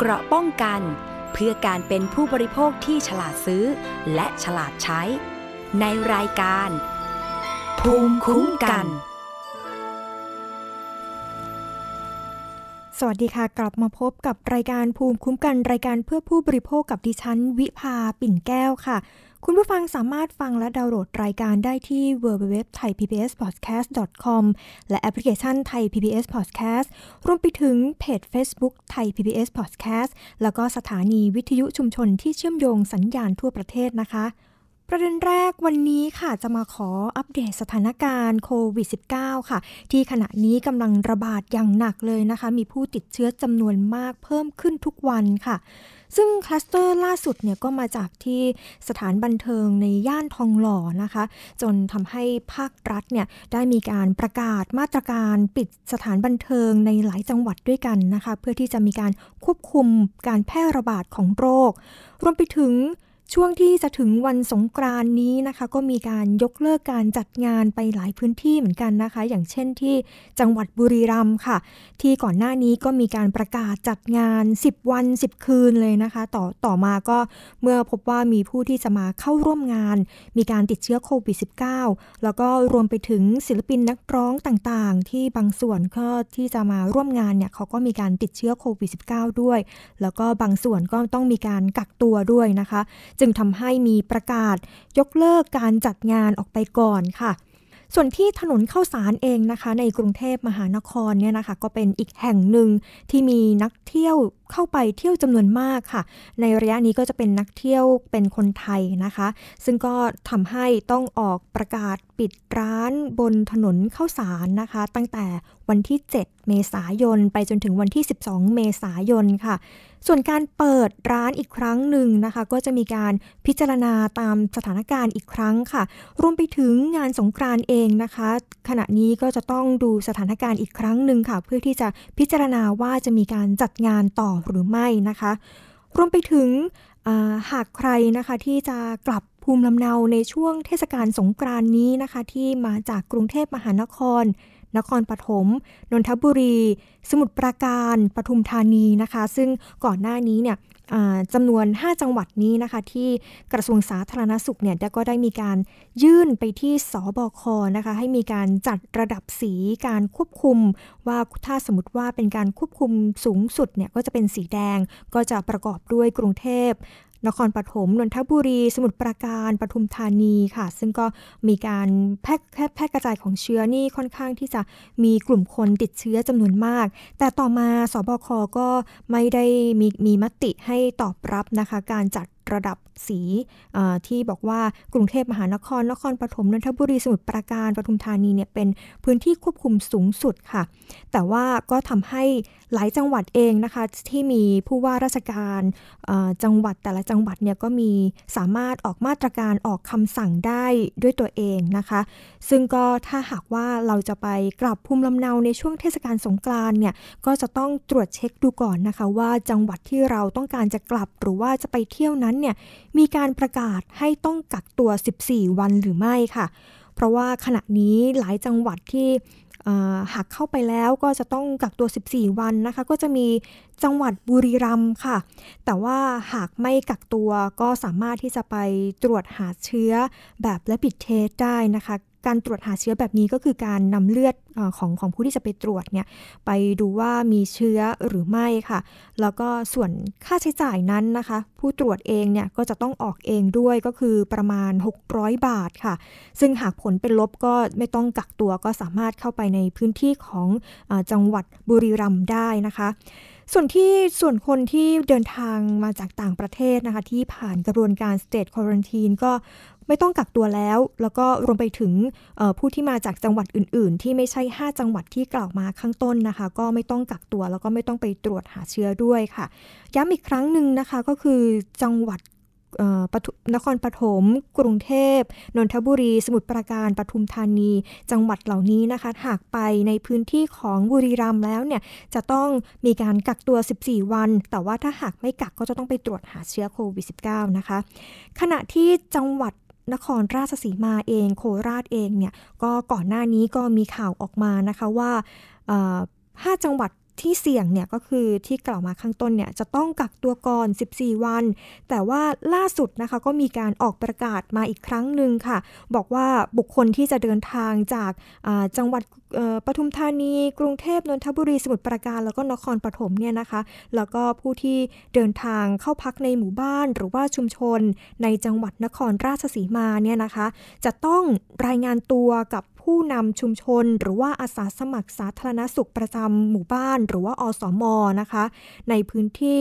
เกราะป้องกัน เพื่อการเป็นผู้บริโภคที่ฉลาดซื้อ และฉลาดใช้ ในรายการ ภูมิคุ้มกัน สวัสดีค่ะ กลับมาพบกับรายการภูมิคุ้มกันรายการเพื่อผู้บริโภคกับดิฉัน วิภาปิ่นแก้วค่ะ คุณผู้ฟังสามารถฟังและดาวน์โหลดรายการได้ที่ www.thaipbspodcast.com และแอปพลิเคชัน Thai PBS Podcast รวมไปถึงเพจ Facebook Thai PBS Podcast แล้วก็สถานีวิทยุชุมชนที่เชื่อมโยงสัญญาณทั่วประเทศนะคะ ประเด็นแรกวันนี้ค่ะจะมาขออัปเดตสถานการณ์โควิด -19 ค่ะ ที่ขณะนี้กำลังระบาดอย่างหนักเลยนะคะ มีผู้ติดเชื้อจำนวนมากเพิ่มขึ้นทุกวันค่ะ ซึ่งคลัสเตอร์ล่าสุดเนี่ยก็มาจากที่สถานบันเทิงในย่านทองหล่อนะคะ จนทำให้ภาครัฐเนี่ยได้มีการประกาศมาตรการปิดสถานบันเทิงในหลายจังหวัดด้วยกันนะคะ เพื่อที่จะมีการควบคุมการแพร่ระบาดของโรค รวมไปถึง ช่วงที่จะถึงวันสงกรานนี้นะคะ ก็มีการยกเลิกการจัดงานไปหลายพื้นที่เหมือนกันนะคะ อย่างเช่นที่จังหวัดบุรีรัมย์ค่ะ ที่ก่อนหน้านี้ก็มีการประกาศจัดงาน 10 วัน 10 คืนเลยนะคะ ต่อต่อมาก็เมื่อพบว่ามีผู้ที่จะมาเข้าร่วมงาน มีการติดเชื้อโควิด -19 แล้วก็รวมไปถึงศิลปินนักร้องต่างๆ ที่บางส่วนก็ที่จะมาร่วมงานเนี่ยเขาก็มีการติดเชื้อโควิด -19 ด้วย แล้วก็บางส่วนก็ต้องมีการกักตัวด้วยนะคะจึงทำให้มีประกาศยกเลิกการจัดงานออกไปก่อนค่ะ ส่วนที่ถนนเข้าสารเองนะคะ ในกรุงเทพมหานครเนี่ยนะคะ ก็เป็นอีกแห่งหนึ่งที่มีนักเที่ยวเข้าไปเที่ยวจำนวนมากค่ะ ในระยะนี้ก็จะเป็นนักเที่ยวเป็นคนไทยนะคะ ซึ่งก็ทำให้ต้องออกประกาศปิดร้านบนถนนเข้าสารนะคะ ตั้งแต่วันที่ 7 เมษายน ไปจนถึงวันที่ 12 เมษายนค่ะ ส่วนการเปิดร้านอีกครั้งหนึ่งนะคะ ก็จะมีการพิจารณาตามสถานการณ์อีกครั้งค่ะ รวมไปถึงงานสงกรานต์เองนะคะ ขณะนี้ก็จะต้องดูสถานการณ์อีกครั้งหนึ่งค่ะ เพื่อที่จะพิจารณาว่าจะมีการจัดงานต่อหรือไม่นะคะ รวมไปถึงหากใครนะคะที่จะกลับภูมิลำเนาในช่วงเทศกาลสงกรานต์นี้นะคะ ที่มาจากกรุงเทพมหานคร นครปฐม นนทบุรี สมุทรปราการ ปทุมธานีนะคะ ซึ่งก่อนหน้านี้เนี่ยจำนวน 5 จังหวัดนี้นะคะ ที่กระทรวงสาธารณสุขเนี่ยก็ได้มีการยื่นไปที่สบคนะคะ ให้มีการจัดระดับสีการควบคุม ว่าถ้าสมมติว่าเป็นการควบคุมสูงสุดเนี่ยก็จะเป็นสีแดงก็จะประกอบด้วยกรุงเทพ นครปฐมนนทบุรี สมุทรปราการปทุมธานีค่ะ ซึ่งก็มีการแพร่แพร่กระจายของเชื้อนี่ค่อนข้างที่จะมีกลุ่มคนติดเชื้อจำนวนมาก แต่ต่อมาสบคก็ไม่ได้มีมีมติให้ตอบรับนะคะ การจัดระดับ สีที่บอกว่ากรุงเทพมหานคร นครปฐมนนทบุรีสมุทรปราการปทุมธานีเนี่ยเป็นพื้นที่ควบคุมสูงสุดค่ะ แต่ว่าก็ทำให้หลายจังหวัดเองนะคะ ที่มีผู้ว่าราชการจังหวัดแต่ละจังหวัดเนี่ยก็มีสามารถออกมาตรการออกคำสั่งได้ด้วยตัวเองนะคะ ซึ่งก็ถ้าหากว่าเราจะไปกลับภูมิลำเนาในช่วงเทศกาลสงกรานต์เนี่ยก็จะต้องตรวจเช็คดูก่อนนะคะ ว่าจังหวัดที่เราต้องการจะกลับหรือว่าจะไปเที่ยวนั้นเนี่ย มีการประกาศให้ต้องกักตัว 14 วันหรือไม่ค่ะ เพราะว่าขณะนี้หลายจังหวัดที่หากเข้าไปแล้วก็จะต้องกักตัว 14 วันนะคะ ก็จะมีจังหวัดบุรีรัมย์ค่ะ แต่ว่าหากไม่กักตัวก็สามารถที่จะไปตรวจหาเชื้อแบบและปิดเทสได้นะคะ การตรวจหาเชื้อแบบนี้ก็คือการนำเลือดอของของผู้ที่จะไปตรวจเนี่ยไปดูว่ามีเชื้อหรือไม่ค่ะ แล้วก็ส่วนค่าใช้จ่ายนั้นนะคะ ผู้ตรวจเองเนี่ยก็จะต้องออกเองด้วยก็คือประมาณ 600 บาทค่ะ ซึ่งหากผลเป็นลบก็ไม่ต้องกักตัวก็สามารถเข้าไปในพื้นที่ของอจังหวัดบุรีรัมย์ได้นะคะ ส่วนที่ส่วนคนที่เดินทางมาจากต่างประเทศนะคะ ที่ผ่านกระบวนการ state quarantine ก็ไม่ต้องกักตัวแล้ว แล้วก็รวมไปถึงผู้ที่มาจากจังหวัดอื่น ๆ ที่ไม่ใช่ 5 จังหวัดที่กล่าวมาข้างต้นนะคะ ก็ไม่ต้องกักตัวแล้วก็ไม่ต้องไปตรวจหาเชื้อด้วยค่ะ ย้ำอีกครั้งหนึ่งนะคะก็คือจังหวัด นครปฐมกรุงเทพนนทบุรี สมุทรปราการปทุมธานี จังหวัดเหล่านี้นะคะ หากไปในพื้นที่ของบุรีรัมย์แล้วเนี่ยจะต้องมีการกักตัว 14 วัน แต่ว่าถ้าหากไม่กักก็จะต้องไปตรวจหาเชื้อโควิด -19 นะคะ ขณะที่จังหวัดนครราชสีมาเอง โคราชเองเนี่ยก็ก่อนหน้านี้ก็มีข่าวออกมานะคะว่าห้าจังหวัด ที่เสี่ยงเนี่ยก็คือที่กล่าวมาข้างต้นเนี่ยจะต้องกักตัวก่อน 14 วัน แต่ว่าล่าสุดนะคะก็มีการออกประกาศมาอีกครั้งหนึ่งค่ะ บอกว่าบุคคลที่จะเดินทางจากจังหวัดปทุมธานี กรุงเทพนนทบุรีสมุทรปราการ แล้วก็นครปฐมเนี่ยนะคะ แล้วก็ผู้ที่เดินทางเข้าพักในหมู่บ้าน หรือว่าชุมชน ในจังหวัดนครราชสีมาเนี่ยนะคะ จะต้องรายงานตัวกับ ผู้นำชุมชน หรือว่าอาสาสมัครสาธารณสุขประจำหมู่บ้าน หรือว่าอสมนะคะ ในพื้นที่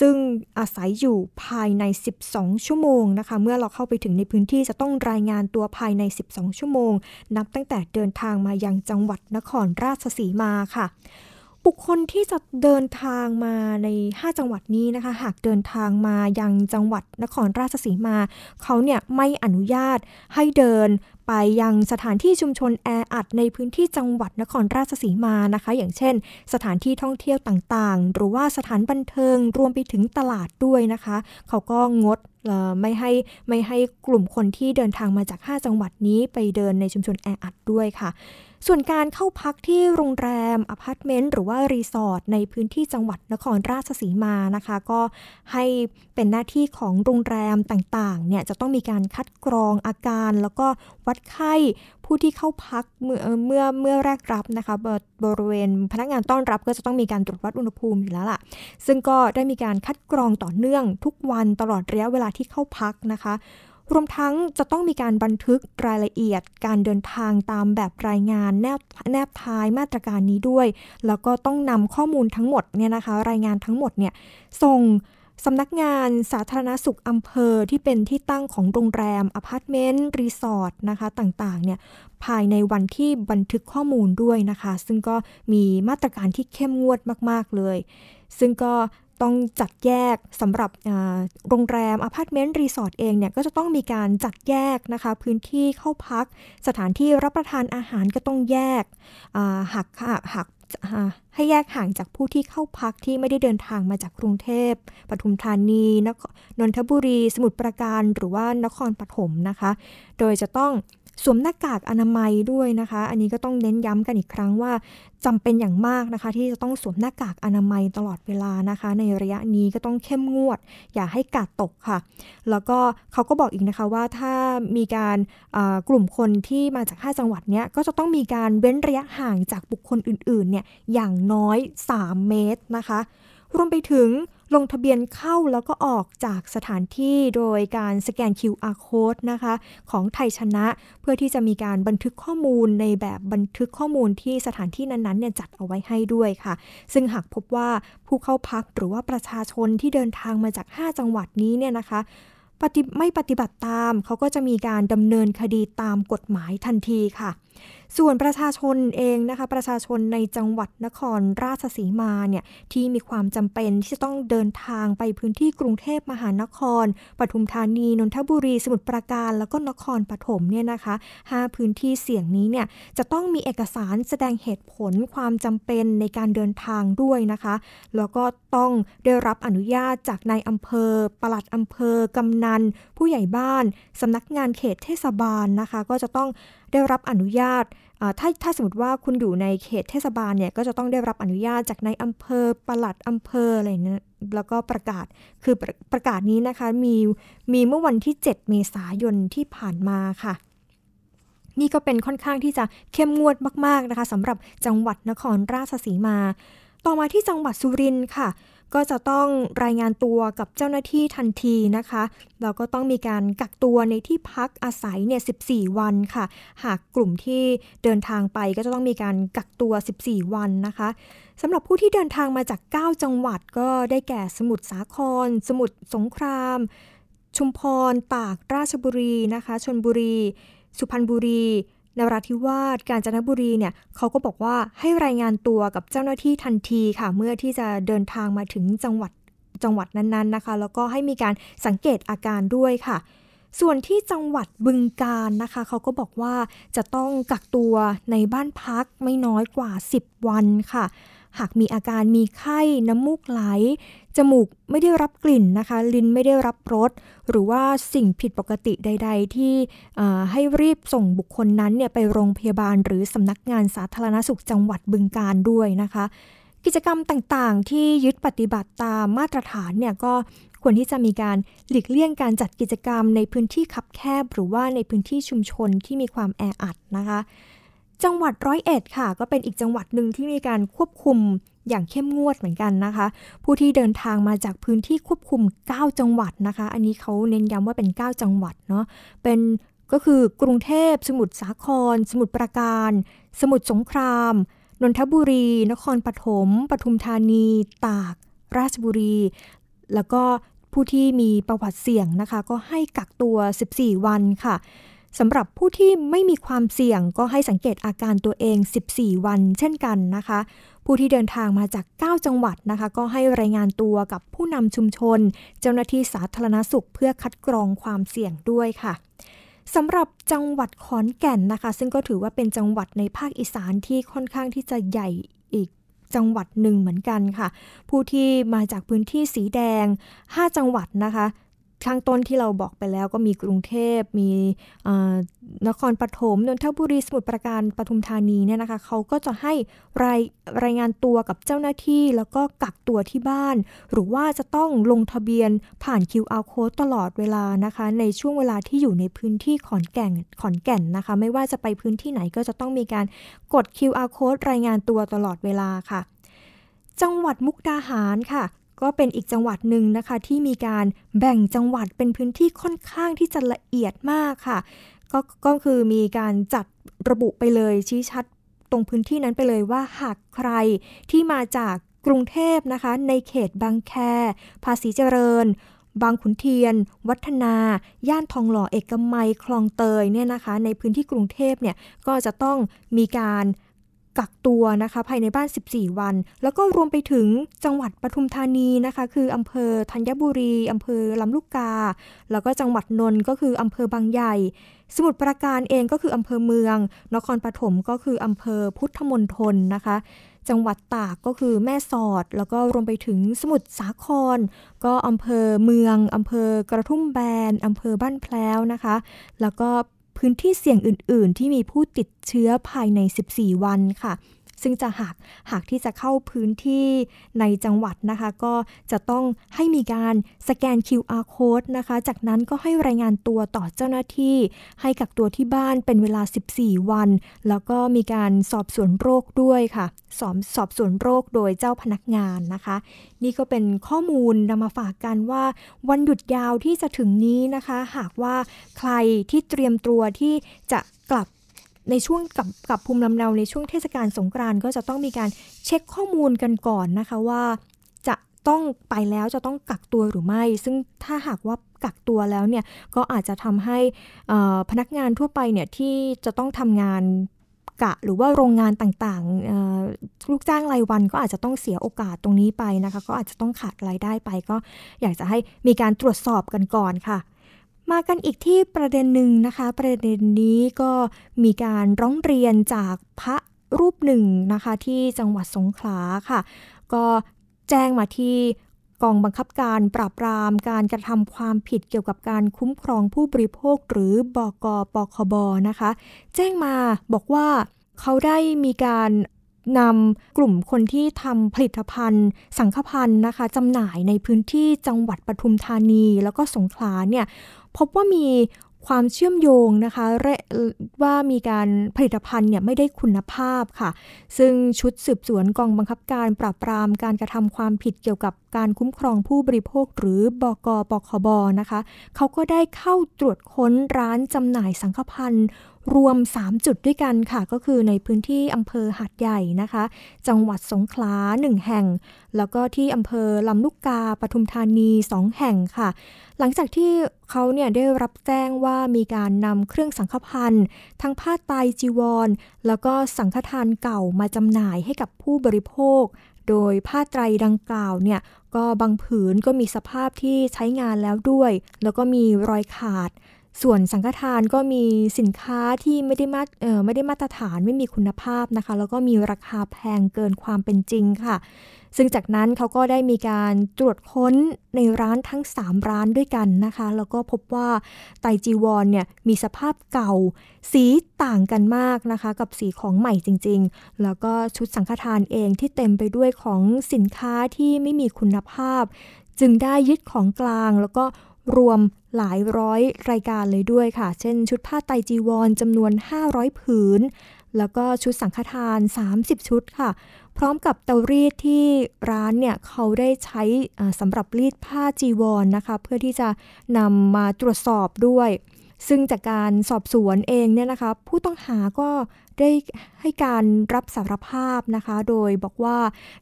ซึ่งอาศัยอยู่ภายใน 12 ชั่วโมงนะคะ เมื่อเราเข้าไปถึงในพื้นที่จะต้องรายงานตัวภายใน 12 ชั่วโมง นับตั้งแต่เดินทางมายังจังหวัดนครราชสีมาค่ะบุคคลที่จะเดินทางมาใน 5 จังหวัดนี้นะคะ หากเดินทางมายังจังหวัดนครราชสีมา เขาเนี่ยไม่อนุญาตให้เดิน ไปยังสถานที่ชุมชนแออัดในพื้นที่จังหวัดนครราชสีมานะคะ อย่างเช่น สถานที่ท่องเที่ยวต่างๆ หรือว่าสถานบันเทิงรวมไปถึงตลาดด้วยนะคะ เขาก็งดไม่ให้ไม่ให้กลุ่มคนที่เดินทางมาจาก 5 จังหวัดนี้ไปเดินในชุมชนแออัดด้วยค่ะ ส่วนการเข้าพักที่โรงแรมอพาร์ตเมนต์หรือว่ารีสอร์ทในพื้นที่จังหวัดนครราชสีมานะคะ ก็ให้เป็นหน้าที่ของโรงแรมต่างๆเนี่ยจะต้องมีการคัดกรองอาการ แล้วก็วัดไข้ผู้ที่เข้าพักเมื่อเมื่อเมื่อแรกรับนะคะบริเวณพนักงานต้อนรับก็จะต้องมีการตรวจวัดอุณหภูมิอยู่แล้วล่ะ ซึ่งก็ได้มีการคัดกรองต่อเนื่องทุกวันตลอดระยะเวลาที่เข้าพักนะคะ รวมทั้งจะต้องมีการบันทึกรายละเอียด การเดินทางตามแบบรายงานแนบแนบท้ายมาตรการนี้ด้วย แล้วก็ต้องนำข้อมูลทั้งหมดเนี่ยนะคะ รายงานทั้งหมดเนี่ยส่งสำนักงานสาธารณสุขอำเภอที่เป็นที่ตั้งของโรงแรมอพาร์ตเมนต์รีสอร์ทนะคะต่างๆเนี่ยภายในวันที่บันทึกข้อมูลด้วยนะคะ ซึ่งก็มีมาตรการที่เข้มงวดมาก ๆ เลย ซึ่งก็ ต้องจัดแยกสำหรับโรงแรมอพาร์ตเมนต์รีสอร์ทเองเนี่ยก็จะต้องมีการจัดแยกนะคะ พื้นที่เข้าพัก สถานที่รับประทานอาหารก็ต้องแยกหักหักให้แยกห่างจากผู้ที่เข้าพักที่ไม่ได้เดินทางมาจากกรุงเทพ ปทุมธานีนนทบุรี สมุทรปราการ หรือว่านครปฐมนะคะ โดยจะต้อง สวมหน้ากากอนามัยด้วยนะคะ อันนี้ก็ต้องเน้นย้ำกันอีกครั้งว่าจำเป็นอย่างมากนะคะ ที่จะต้องสวมหน้ากากอนามัยตลอดเวลานะคะ ในระยะนี้ก็ต้องเข้มงวด อย่าให้กาดตกค่ะ แล้วก็เขาก็บอกอีกนะคะว่าถ้ามีการกลุ่มคนที่มาจาก 5 จังหวัดเนี้ยก็จะต้องมีการเว้นระยะห่างจากบุคคลอื่นๆเนี่ยอย่างน้อย 3 เมตรนะคะ รวมไปถึง ลงทะเบียนเข้าแล้วก็ออกจากสถานที่โดยการสแกน QR code นะคะ ของไทยชนะ เพื่อที่จะมีการบันทึกข้อมูลในแบบบันทึกข้อมูลที่สถานที่นั้นๆเนี่ยจัดเอาไว้ให้ด้วยค่ะ ซึ่งหากพบว่าผู้เข้าพักหรือว่าประชาชนที่เดินทางมาจาก 5 จังหวัดนี้เนี่ยนะคะไม่ปฏิบัติตามเขาก็จะมีการดำเนินคดีตามกฎหมายทันทีค่ะ ส่วนประชาชนเองนะคะ ประชาชนในจังหวัดนครราชสีมาเนี่ยที่มีความจำเป็นที่จะต้องเดินทางไปพื้นที่กรุงเทพมหานคร ปทุมธานีนนทบุรี สมุทรปราการ แล้วก็นครปฐมเนี่ยนะคะ5พื้นที่เสี่ยงนี้เนี่ยจะต้องมีเอกสารแสดงเหตุผลความจำเป็นในการเดินทางด้วยนะคะ แล้วก็ต้องได้รับอนุญาตจากนายอำเภอ ปลัดอำเภอ กำนัน ผู้ใหญ่บ้านสำนักงานเขตเทศบาลนะคะ ก็จะต้อง ได้รับอนุญาตถ้าถ้าสมมติว่าคุณอยู่ในเขตเทศบาลเนี่ยก็จะต้องได้รับอนุญาตจากในอำเภอปลัดอำเภออะไรนี่ยแล้วก็ประกาศคือประประกาศนี้นะคะมีมีเมื่อวันที่ 7 เมษายนที่ผ่านมาค่ะนี่ก็เป็นค่อนข้างที่จะเข้มงวดมาก ๆ นะคะสำหรับจังหวัดนครราชสีมา ต่อมาที่จังหวัดสุรินทร์ค่ะ ก็จะต้องรายงานตัวกับเจ้าหน้าที่ทันทีนะคะแล้วก็ต้องมีการกักตัวในที่พักอาศัยเนี่ย 14 วันค่ะ หากกลุ่มที่เดินทางไปก็จะต้องมีการกักตัว 14 วันนะคะสำหรับผู้ที่เดินทางมาจาก 9 จังหวัดก็ได้แก่สมุทรสาคร สมุทรสงคราม ชุมพร ตาก ราชบุรีนะคะ ชนบุรี สุพรรณบุรี นราธิวาสกาญจนบุรีเนี่ยเขาก็บอกว่าให้รายงานตัวกับเจ้าหน้าที่ทันทีค่ะ เมื่อที่จะเดินทางมาถึงจังหวัดจังหวัดนั้นๆนะคะ แล้วก็ให้มีการสังเกตอาการด้วยค่ะ ส่วนที่จังหวัดบึงการนะคะ เขาก็บอกว่าจะต้องกักตัวในบ้านพักไม่น้อยกว่า 10 วันค่ะ หากมีอาการมีไข้ น้ำมูกไหล จมูกไม่ได้รับกลิ่นนะคะ ลิ้นไม่ได้รับรส หรือว่าสิ่งผิดปกติใด ๆ ที่ให้รีบส่งบุคคลนั้นเนี่ยไปโรงพยาบาล หรือสำนักงานสาธารณสุขจังหวัดบึงการด้วยนะคะ กิจกรรมต่างๆ ที่ยึดปฏิบัติตามมาตรฐานเนี่ยก็ควรที่จะมีการหลีกเลี่ยงการจัดกิจกรรมในพื้นที่คับแคบ หรือว่าในพื้นที่ชุมชนที่มีความแออัดนะคะ จังหวัดร้อยเอ็ดค่ะ ก็เป็นอีกจังหวัดหนึ่งที่มีการควบคุมอย่างเข้มงวดเหมือนกันนะคะ ผู้ที่เดินทางมาจากพื้นที่ควบคุม 9 จังหวัดนะคะ อันนี้เขาเน้นย้ำว่าเป็น 9 จังหวัดเนาะเป็นก็คือกรุงเทพ สมุทรสาคร สมุทรปราการ สมุทรสงคราม นนทบุรี นครปฐมปทุมธานี ตาก ราชบุรี แล้วก็ผู้ที่มีประวัติเสี่ยงนะคะ ก็ให้กักตัว 14 วันค่ะ สำหรับผู้ที่ไม่มีความเสี่ยงก็ให้สังเกตอาการตัวเอง 14 วันเช่นกันนะคะ ผู้ที่เดินทางมาจาก 9 จังหวัดนะคะ ก็ให้รายงานตัวกับผู้นำชุมชน เจ้าหน้าที่สาธารณสุขเพื่อคัดกรองความเสี่ยงด้วยค่ะสำหรับจังหวัดขอนแก่นนะคะ ซึ่งก็ถือว่าเป็นจังหวัดในภาคอีสานที่ค่อนข้างที่จะใหญ่อีกจังหวัดหนึ่งเหมือนกันค่ะ ผู้ที่มาจากพื้นที่สีแดง 5 จังหวัดนะคะ ข้างต้นที่เราบอกไปแล้วก็มีกรุงเทพมีนครปฐมนนทบุรีสมุทรปราการปทุมธานีเนี่ยนะคะเขาก็จะให้รายรายงานตัวกับเจ้าหน้าที่ แล้วก็กักตัวที่บ้าน หรือว่าจะต้องลงทะเบียนผ่าน QR code ตลอดเวลานะคะ ในช่วงเวลาที่อยู่ในพื้นที่ขอนแก่นขอนแก่นนะคะ ไม่ว่าจะไปพื้นที่ไหนก็จะต้องมีการกด QR code รายงานตัวตลอดเวลาค่ะ จังหวัดมุกดาหารค่ะ ก็เป็นอีกจังหวัดหนึ่งนะคะ ที่มีการแบ่งจังหวัดเป็นพื้นที่ค่อนข้างที่จะละเอียดมากค่ะ ก็ก็คือมีการจัดระบุไปเลยชี้ชัดตรงพื้นที่นั้นไปเลยว่าหากใครที่มาจากกรุงเทพนะคะ ในเขตบางแค ภาษีเจริญ บางขุนเทียน วัฒนา ย่านทองหล่อเอกมัยคลองเตยเนี่ยนะคะ ในพื้นที่กรุงเทพเนี่ยก็จะต้องมีการ กักตัวนะคะภายในบ้าน 14 วัน แล้วก็รวมไปถึงจังหวัดปทุมธานีนะคะ คืออำเภอธัญบุรี อำเภอลำลูกกา แล้วก็จังหวัดนนท์ก็คืออำเภอบางใหญ่ สมุทรปราการเองก็คืออำเภอเมือง นครปฐมก็คืออำเภอพุทธมณฑลนะคะ จังหวัดตากก็คือแม่สอด แล้วก็รวมไปถึงสมุทรสาคร ก็อำเภอเมืองอำเภอกระทุ่มแบนอำเภอบ้านแพล้วนะคะ แล้วก็ พื้นที่เสี่ยงอื่น ๆ ที่มีผู้ติดเชื้อภายใน 14 วันค่ะ ซึ่งจะหากหากที่จะเข้าพื้นที่ในจังหวัดนะคะ ก็จะต้องให้มีการสแกน QR code นะคะ จากนั้นก็ให้รายงานตัวต่อเจ้าหน้าที่ ให้กักตัวที่บ้านเป็นเวลา 14 วัน แล้วก็มีการสอบสวนโรคด้วยค่ะ สอบสอบสวนโรคโดยเจ้าพนักงานนะคะ นี่ก็เป็นข้อมูลนำมาฝากกันว่า วันหยุดยาวที่จะถึงนี้นะคะ หากว่าใครที่เตรียมตัวที่จะกลับ ในช่วงกับกับภูมิลำเนาในช่วงเทศกาลสงกรานต์ก็จะต้องมีการเช็คข้อมูลกันก่อนนะคะว่าจะต้องไปแล้วจะต้องกักตัวหรือไม่ ซึ่งถ้าหากว่ากักตัวแล้วเนี่ยก็อาจจะทำให้พนักงานทั่วไปเนี่ยที่จะต้องทำงานกะหรือว่าโรงงานต่างๆลูกจ้างรายวันก็อาจจะต้องเสียโอกาสตรงนี้ไปนะคะ ก็อาจจะต้องขาดรายได้ไป ก็อยากจะให้มีการตรวจสอบกันก่อนค่ะ มากันอีกที่ประเด็นหนึ่งนะคะ ประเด็นนี้ก็มีการร้องเรียนจากพระรูปหนึ่งนะคะที่จังหวัดสงขลาค่ะ ก็แจ้งมาที่กองบังคับการปราบปรามการกระทำความผิดเกี่ยวกับการคุ้มครองผู้บริโภคหรือบกปคบนะคะ แจ้งมาบอกว่าเขาได้มีการ นำกลุ่มคนที่ทำผลิตภัณฑ์ สังฆพันธ์นะคะจำหน่ายในพื้นที่จังหวัดปทุมธานี แล้วก็สงขลาเนี่ยพบว่ามีความเชื่อมโยงนะคะว่ามีการผลิตภัณฑ์เนี่ยไม่ได้คุณภาพค่ะ ซึ่งชุดสืบสวนกองบังคับการปราบปรามการกระทำความผิดเกี่ยวกับการคุ้มครองผู้บริโภคหรือบกปคบนะคะเขาก็ได้เข้าตรวจค้นร้านจำหน่ายสังฆพันธ์ รวม 3 จุดด้วยกันค่ะ ก็คือในพื้นที่อำเภอหัดใหญ่นะคะ จังหวัดสงขลา 1 แห่ง แล้วก็ที่อำเภอลำลูกกาปทุมธานี 2 แห่งค่ะ หลังจากที่เขาเนี่ยได้รับแจ้งว่ามีการนำเครื่องสังฆพันธ์ทั้งผ้าไตจีวร แล้วก็สังฆทานเก่ามาจำหน่ายให้กับผู้บริโภค โดยผ้าไตรดังกล่าวเนี่ยก็บางผืนก็มีสภาพที่ใช้งานแล้วด้วย แล้วก็มีรอยขาด ส่วนสังฆทานก็มีสินค้าที่ไม่ได้มาเออไม่ได้มาตรฐานไม่มีคุณภาพนะคะ แล้วก็มีราคาแพงเกินความเป็นจริงค่ะ ซึ่งจากนั้นเขาก็ได้มีการตรวจค้นในร้านทั้ง 3 ร้านด้วยกันนะคะ แล้วก็พบว่าไตจีวรเนี่ยมีสภาพเก่า สีต่างกันมากนะคะ กับสีของใหม่จริง ๆ แล้วก็ชุดสังฆทานเองที่เต็มไปด้วยของสินค้าที่ไม่มีคุณภาพ จึงได้ยึดของกลางแล้วก็รวม หลายร้อยรายการเลยด้วยค่ะ เช่น ชุดผ้าไตจีวรจำนวน 500 ผืน แล้วก็ชุดสังฆทาน 30 ชุดค่ะ พร้อมกับเตารีดที่ร้านเนี่ยเขาได้ใช้สำหรับรีดผ้าจีวรนนะคะเพื่อที่จะนำมาตรวจสอบด้วยซึ่งจากการสอบสวนเองเนี่ยนะคะผู้ต้องหาก็ได้ให้การรับสารภาพนะคะ โดยบอกว่า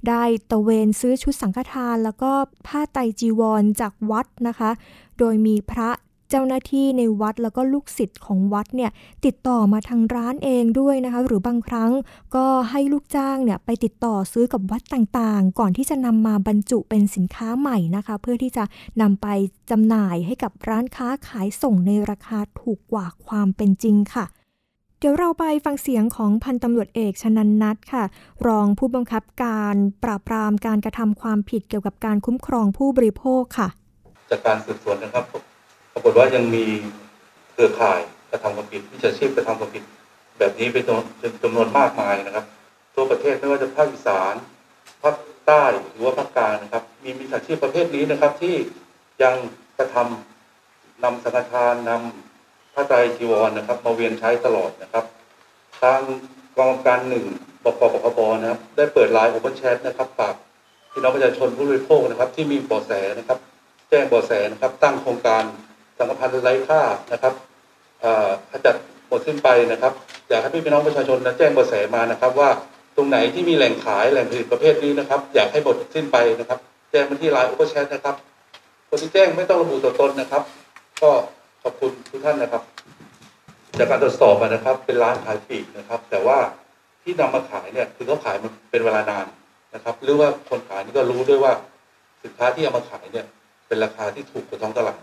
ได้ตะเวนซื้อชุดสังฆทาน แล้วก็ผ้าไตจีวรจากวัดนะคะ โดยมีพระเจ้าหน้าที่ในวัดแล้วก็ลูกศิษย์ของวัดเนี่ยติดต่อมาทางร้านเองด้วยนะคะ หรือบางครั้งก็ให้ลูกจ้างเนี่ยไปติดต่อซื้อกับวัดต่างๆ ก่อนที่จะนำมาบรรจุเป็นสินค้าใหม่นะคะ เพื่อที่จะนำไปจำหน่ายให้กับร้านค้าขายส่งในราคาถูกกว่าความเป็นจริงค่ะเดี๋ยวเราไปฟังเสียงของพันตำรวจเอกชนันนัทค่ะ รองผู้บังคับการปราบปรามการกระทำความผิดเกี่ยวกับการคุ้มครองผู้บริโภคค่ะ จากการสืบสวนนะครับปรากฏว่ายังมีเครือข่ายกระทำความผิดวิชาชีพกระทำความผิด แบบนี้เป็นจำนวนมากมายนะครับ ทั่วประเทศไม่ว่าจะภาคอีสานภาคใต้หรือว่าภาคกลางนะครับ มีมิจฉาชีพประเภทนี้นะครับ ที่ยังกระทำนำสังฆทานนำพระไตรจีวรนะครับ มาเวียนใช้ตลอดนะครับ ทางกองการหนึ่งบกปพบนะครับ ได้เปิดไลน์โอเพนแชทนะครับฝากพี่น้องประชาชนผู้บริโภคนะครับ ที่มีเบาะแสนะครับ จ้งเบาะแสนะครับ ตั้งโครงการสังฆพันธ์ไร้ค่านะครับขจัดหมดสิ้นไปนะครับ อยากให้พี่น้องประชาชนนะแจ้งเบาะแสมานะครับ ว่าตรงไหนที่มีแหล่งขายแหล่งผลิตประเภทนี้นะครับ อยากให้หมดสิ้นไปนะครับ แจ้งมาที่ไลน์โอเพนแชทนะครับคนที่แจ้งไม่ต้องระบุตัวตนนะครับ ก็ขอบคุณทุกท่านนะครับ จากการตรวจสอบนะครับ เป็นร้านขายปีกนะครับ แต่ว่าที่นำมาขายเนี่ยคือเขาขายมันเป็นเวลานานนะครับ หรือว่าคนขายนี่ก็รู้ด้วยว่าสินค้าที่เอามาขายเนี่ย เป็นราคาที่ถูกกว่าท้องตลาด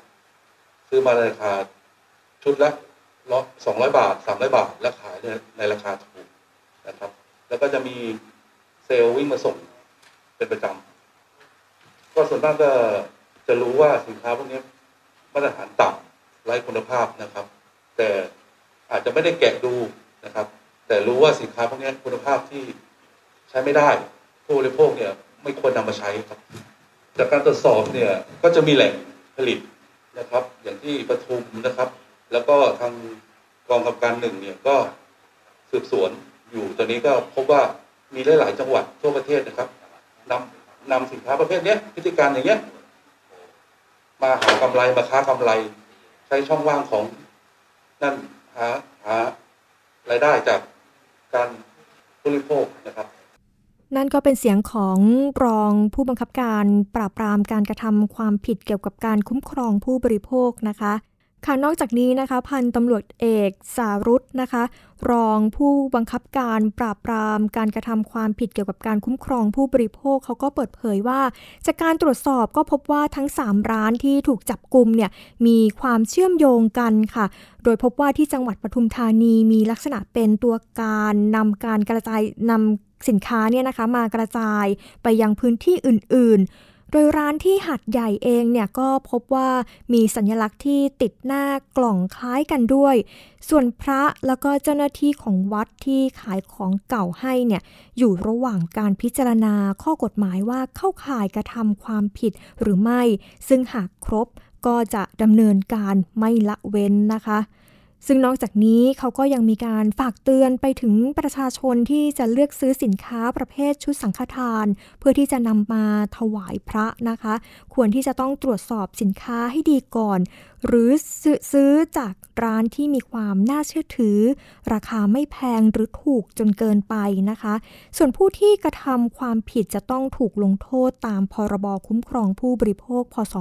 ซื้อมาในราคาชุดละร้อยสองร้อยบาทสามร้อยบาท แล้วขายในราคาถูกนะครับ แล้วก็จะมีเซลล์วิ่งมาส่งเป็นประจำก็ส่วนมากก็จะรู้ว่าสินค้าพวกนี้มาตรฐานต่ำไร้คุณภาพนะครับ แต่อาจจะไม่ได้แกะดูนะครับ แต่รู้ว่าสินค้าพวกนี้คุณภาพที่ใช้ไม่ได้ ผู้บริโภคเนี่ย ไม่ควรนำมาใช้ครับ จากการตรวจสอบเนี่ยก็จะมีแหล่งผลิตนะครับ อย่างที่ปทุมนะครับ แล้วก็ทางกองกำการหนึ่งเนี่ยก็สืบสวนอยู่ตอนนี้ก็พบว่ามีหลาย ๆ จังหวัดทั่วประเทศนะครับนำนำสินค้าประเภทนี้พฤติการอย่างเงี้ยมาหากำไรมาค้ากำไร ใช้ช่องว่างของนั่นหาหารายได้จากการบริโภคนะครับ นั่นก็เป็นเสียงของรองผู้บังคับการปราบปรามการกระทำความผิดเกี่ยวกับการคุ้มครองผู้บริโภคนะคะ ค่ะนอกจากนี้นะคะ พันตำรวจเอกสารุตนะคะ รองผู้บังคับการปราบปรามการกระทำความผิดเกี่ยวกับการคุ้มครองผู้บริโภคเขาก็เปิดเผยว่า จากการตรวจสอบก็พบว่าทั้ง 3 ร้านที่ถูกจับกลุ่มเนี่ยมีความเชื่อมโยงกันค่ะ โดยพบว่าที่จังหวัดปทุมธานีมีลักษณะเป็นตัวการนำการกระจายนำสินค้าเนี่ยนะคะมากระจายไปยังพื้นที่อื่นๆ โดยร้านที่หัดใหญ่เองเนี่ยก็พบว่ามีสัญลักษณ์ที่ติดหน้ากล่องคล้ายกันด้วย ส่วนพระแล้วก็เจ้าหน้าที่ของวัดที่ขายของเก่าให้เนี่ยอยู่ระหว่างการพิจารณาข้อกฎหมายว่าเข้าข่ายกระทำความผิดหรือไม่ ซึ่งหากครบก็จะดำเนินการไม่ละเว้นนะคะ ซึ่งนอกจากนี้เขาก็ยังมีการฝากเตือนไปถึงประชาชนที่จะเลือกซื้อสินค้าประเภทชุดสังฆทาน เพื่อที่จะนำมาถวายพระนะคะ ควรที่จะต้องตรวจสอบสินค้าให้ดีก่อนหรือซื้อจากร้านที่มีความน่าเชื่อถือ ราคาไม่แพงหรือถูกจนเกินไปนะคะ ส่วนผู้ที่กระทำความผิดจะต้องถูกลงโทษตามพรบคุ้มครองผู้บริโภค พศ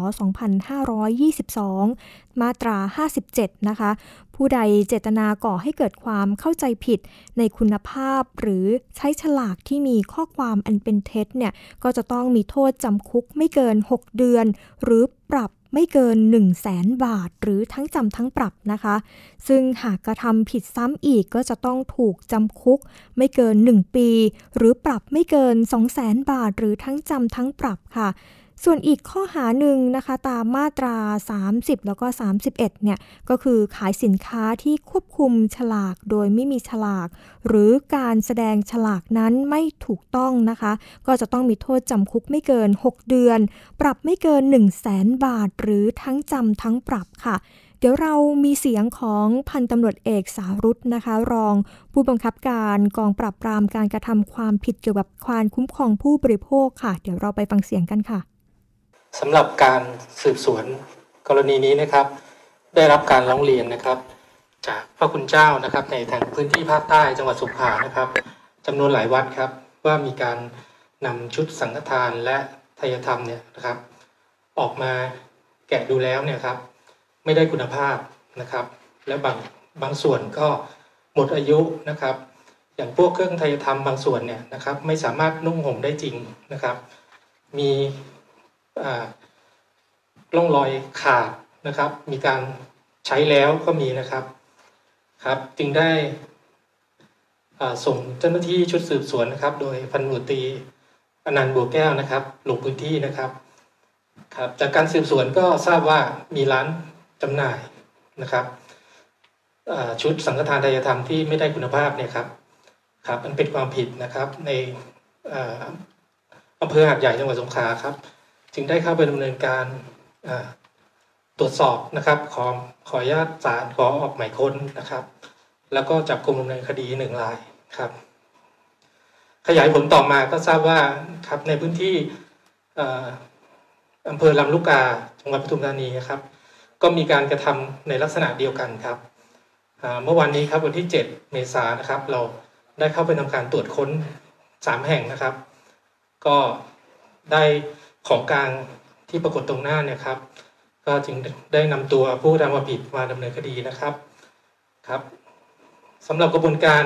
2522 มาตรา 57 นะคะ ผู้ใดเจตนาก่อให้เกิดความเข้าใจผิดในคุณภาพ หรือใช้ฉลากที่มีข้อความอันเป็นเท็จเนี่ยก็จะต้องมีโทษจำคุกไม่เกิน 6 เดือน หรือปรับ ไม่เกิน 1 0 0 0 0แสนบาท หรือทั้งจำทั้งปรับนะคะ ซึ่งหากกระทำผิดซ้ำอีกก็จะต้องถูกจำคุก ไม่เกิน 1 ปี หรือปรับไม่เกิน 2 0 0แสนบาท หรือทั้งจำทั้งปรับค่ะ ส่วนอีกข้อหาหนึ่งนะคะ ตามมาตรา 30 แล้วก็ 31 เนี่ย ก็คือขายสินค้าที่ควบคุมฉลากโดยไม่มีฉลาก หรือการแสดงฉลากนั้นไม่ถูกต้องนะคะ ก็จะต้องมีโทษจำคุกไม่เกิน 6 เดือน ปรับไม่เกิน 1 0 0 0 0แสนบาท หรือทั้งจำทั้งปรับค่ะเดี๋ยวเรามีเสียงของพันตำรวจเอกสารุตนะคะ รองผู้บังคับการกองปราบปรามการกระทำความผิดเกี่ยวกับความคุ้มครองผู้บริโภคค่ะ เดี๋ยวเราไปฟังเสียงกันค่ะ สำหรับการสืบสวนกรณีนี้นะครับ ได้รับการร้องเรียนนะครับ จากพระคุณเจ้านะครับ ในทางพื้นที่ภาคใต้จังหวัดสุขรานะครับจำนวนหลายวัดครับ ว่ามีการนำชุดสังฆทานและทายธรรมเนี่ยนะครับ ออกมาแกะดูแล้วเนี่ยครับ ไม่ได้คุณภาพนะครับ และบางบางส่วนก็หมดอายุนะครับ อย่างพวกเครื่องทายธรรมบางส่วนเนี่ยนะครับ ไม่สามารถนุ่งห่มได้จริงนะครับ มี ร่องรอยขาดนะครับ มีการใช้แล้วก็มีนะครับครับ จึงได้ส่งเจ้าหน้าที่ชุดสืบสวนนะครับ โดยพันหมวตีอนันต์บัวแก้วนะครับลงพื้นที่นะครับครับจากการสืบสวนก็ทราบว่ามีร้านจำหน่ายนะครับชุดสังฆทานไทยธรรมที่ไม่ได้คุณภาพเนี่ยครับครับมันเป็นความผิดนะครับในอำเภอหาดใหญ่จังหวัดสงขลาครับ จึงได้เข้าไปดำเนินการตรวจสอบนะครับขอขออนุญาตศาลขอออกหมายค้นนะครับ แล้วก็จับกลุ่มดำเนินคดีหนึ่งรายครับ ขยายผลต่อมาก็ทราบว่าครับในพื้นที่อำเภอลำลูกกาจังหวัดปทุมธานีครับ ก็มีการกระทำในลักษณะเดียวกันครับเมื่อวันนี้ครับวันที่ 7 เมษายนนะครับ เราได้เข้าไปทำการตรวจค้น 3 แห่งนะครับ ก็ได้ ของกลางที่ปรากฏตรงหน้าเนี่ยครับ ก็จึงได้นำตัวผู้ทำความผิดมาดำเนินคดีนะครับครับสำหรับกระบวนการ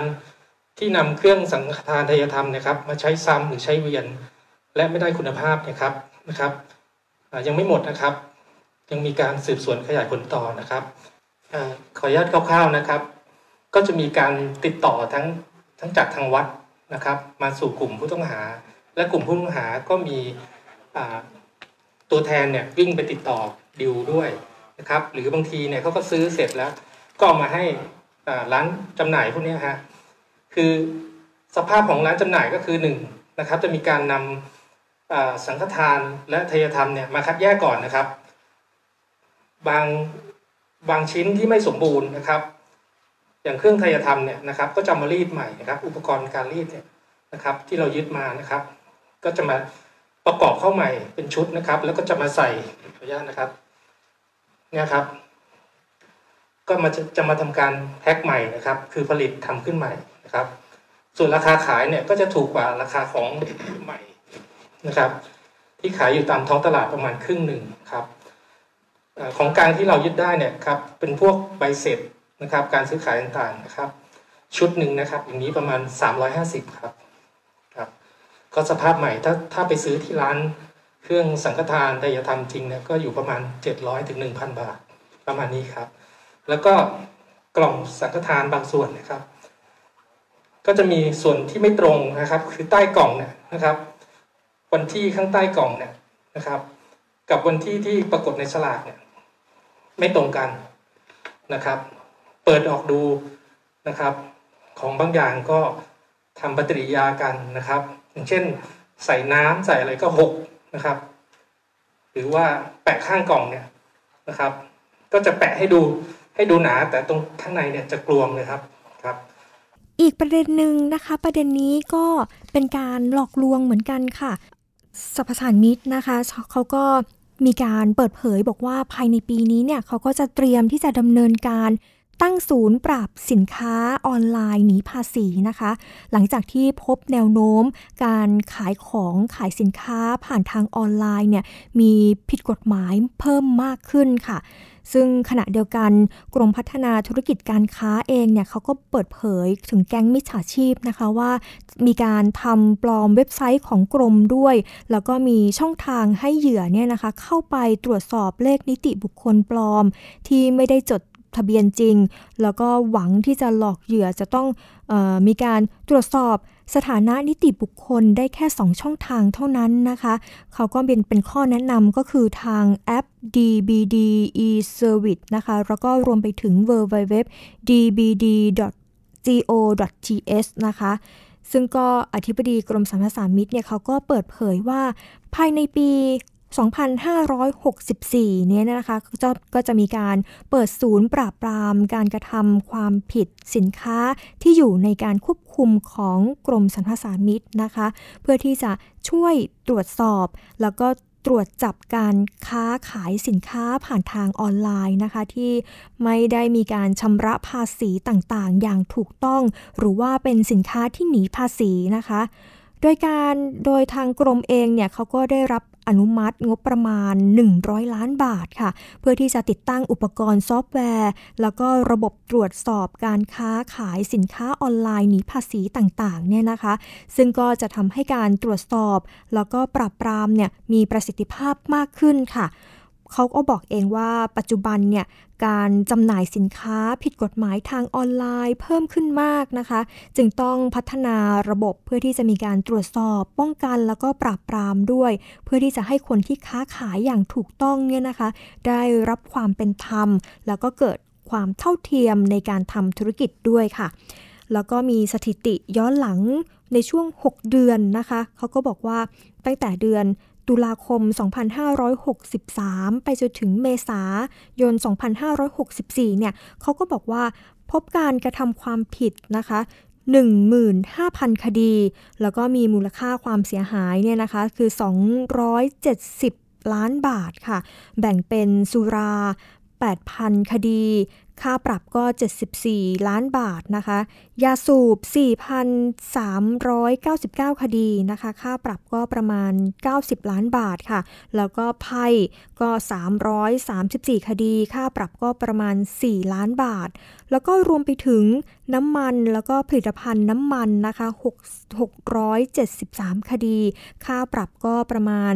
ที่นำเครื่องสังฆทานทายธรรมนะครับ มาใช้ซ้ำหรือใช้เวียน และไม่ได้คุณภาพนะครับนะครับยังไม่หมดนะครับ ยังมีการสืบสวนขยายผลต่อนะครับอขออนุญาตคร่าวๆนะครับ ก็จะมีการติดต่อทั้งทั้งจากทางวัดนะครับ มาสู่กลุ่มผู้ต้องหา และกลุ่มผู้ต้องหาก็มี ตัวแทนเนี่ยวิ่งไปติดต่อดิวด้วยนะครับ หรือบางทีเนี่ยเขาก็ซื้อเสร็จแล้ว ก็มาให้ร้านจำหน่ายพวกนี้ฮะคือสภาพของร้านจำหน่ายก็คือหนึ่งนะครับ จะมีการนำสังฆทานและทายธรรมเนี่ยมาคัดแยกก่อนนะครับ บางบางชิ้นที่ไม่สมบูรณ์นะครับ อย่างเครื่องทายธรรมเนี่ยนะครับ ก็จะมารีดใหม่นะครับ อุปกรณ์การรีดเนี่ยนะครับ ที่เรายึดมานะครับ ก็จะมา ประกอบเข้าใหม่เป็นชุดนะครับ แล้วก็จะมาใส่ขออนุญาตนะครับเนี่ยครับ ก็มาจะจะมาทำการแพ็คใหม่นะครับ คือผลิตทำขึ้นใหม่นะครับ ส่วนราคาขายเนี่ยก็จะถูกกว่าราคาของใหม่นะครับ ที่ขายอยู่ตามท้องตลาดประมาณครึ่งหนึ่งครับของกลางที่เรายึดได้เนี่ยครับเป็นพวกใบเสร็จนะครับ การซื้อขายต่างๆนะครับ ชุดหนึ่งนะครับ อย่างนี้ประมาณ 350 ครับ ก็สภาพใหม่ถ้าถ้าไปซื้อที่ร้านเครื่องสังฆทานไดยธรรมจริงเนี่ยก็อยู่ประมาณ 700ถึง1,000 บาทประมาณนี้ครับ แล้วก็กล่องสังฆทานบางส่วนนะครับ ก็จะมีส่วนที่ไม่ตรงนะครับ คือใต้กล่องเนี่ยนะครับ วันที่ข้างใต้กล่องเนี่ยนะครับ กับวันที่ที่ปรากฏในฉลากเนี่ยไม่ตรงกันนะครับ เปิดออกดูนะครับ ของบางอย่างก็ทำปฏิกิริยากันนะครับ อย่างเช่น ใส่น้ำใส่อะไรก็หกนะครับ หรือว่าแปะข้างกล่องเนี่ยนะครับ ก็จะแปะให้ดูให้ดูหนา แต่ตรงข้างในเนี่ยจะกลวงเลยครับครับ อีกประเด็นหนึ่งนะคะ ประเด็นนี้ก็เป็นการหลอกลวงเหมือนกันค่ะสรรพสานมิตรนะคะเขาก็มีการเปิดเผยบอกว่าภายในปีนี้เนี่ยเขาก็จะเตรียมที่จะดำเนินการ ตั้งศูนย์ปราบสินค้าออนไลน์หนีภาษีนะคะ หลังจากที่พบแนวโน้ม การขายของขายสินค้าผ่านทางออนไลน์เนี่ยมีผิดกฎหมายเพิ่มมากขึ้นค่ะซึ่งขณะเดียวกันกรมพัฒนาธุรกิจการค้าเองเนี่ยเขาก็เปิดเผยถึงแก๊งมิจฉาชีพนะคะว่า มีการทำปลอมเว็บไซต์ของกรมด้วย แล้วก็มีช่องทางให้เหยื่อเนี่ยนะคะเข้าไปตรวจสอบเลขนิติบุคคลปลอม ที่ไม่ได้จด ทะเบียนจริง แล้วก็หวังที่จะหลอกเหยื่อจะต้องออมีการตรวจสอบสถานะนิติบุคคลได้แค่ 2 ช่องทางเท่านั้นนะคะ เขาก็เป็นเป็นข้อแนะนำก็คือทางแอป DBD e-service นะคะ แล้วก็รวมไปถึง www dbd.go.th นะคะซึ่งก็อธิบดีกรมสรรพสามิตเนี่ยเขาก็เปิดเผยว่า ภายในปี 2564 เนี่ยนะคะก็ก็จะมีการเปิดศูนย์ปราบปรามการกระทำความผิดสินค้าที่อยู่ในการควบคุมของกรมสรรพสามิตนะคะ เพื่อที่จะช่วยตรวจสอบแล้วก็ตรวจจับการค้าขายสินค้าผ่านทางออนไลน์นะคะ ที่ไม่ได้มีการชำระภาษีต่างๆ อย่างถูกต้อง หรือว่าเป็นสินค้าที่หนีภาษีนะคะ โดยการโดยทางกรมเองเนี่ยเขาก็ได้รับอนุมัติงบประมาณ 100 ล้านบาทค่ะ เพื่อที่จะติดตั้งอุปกรณ์ซอฟต์แวร์ แล้วก็ระบบตรวจสอบการค้าขายสินค้าออนไลน์หนีภาษีต่างๆเนี่ยนะคะ ซึ่งก็จะทำให้การตรวจสอบ แล้วก็ปราบปรามเนี่ยมีประสิทธิภาพมากขึ้นค่ะ เขาก็บอกเองว่าปัจจุบันเนี่ยการจำหน่ายสินค้าผิดกฎหมายทางออนไลน์เพิ่มขึ้นมากนะคะ จึงต้องพัฒนาระบบเพื่อที่จะมีการตรวจสอบป้องกันแล้วก็ปราบปรามด้วย เพื่อที่จะให้คนที่ค้าขายอย่างถูกต้องเนี่ยนะคะ ได้รับความเป็นธรรม แล้วก็เกิดความเท่าเทียมในการทำธุรกิจด้วยค่ะ แล้วก็มีสถิติย้อนหลังในช่วง 6 เดือนนะคะ เขาก็บอกว่าตั้งแต่เดือน ตุลาคม 2563 ไปจนถึงเมษายน 2564 เนี่ยเขาก็บอกว่าพบการกระทำความผิดนะคะ15,000 คดี แล้วก็มีมูลค่าความเสียหายเนี่ยนะคะคือ 270 ล้านบาทค่ะ แบ่งเป็นสุรา 8,000 คดี ค่าปรับก็ 74 ล้านบาทนะคะ ยาสูบ 4,399 คดีนะคะ ค่าปรับก็ประมาณ 90 ล้านบาทค่ะ แล้วก็ไพ่ก็ 334 คดี ค่าปรับก็ประมาณ 4 ล้านบาท แล้วก็รวมไปถึงน้ำมันแล้วก็ผลิตภัณฑ์น้ำมันนะคะ673 คดี ค่าปรับก็ประมาณ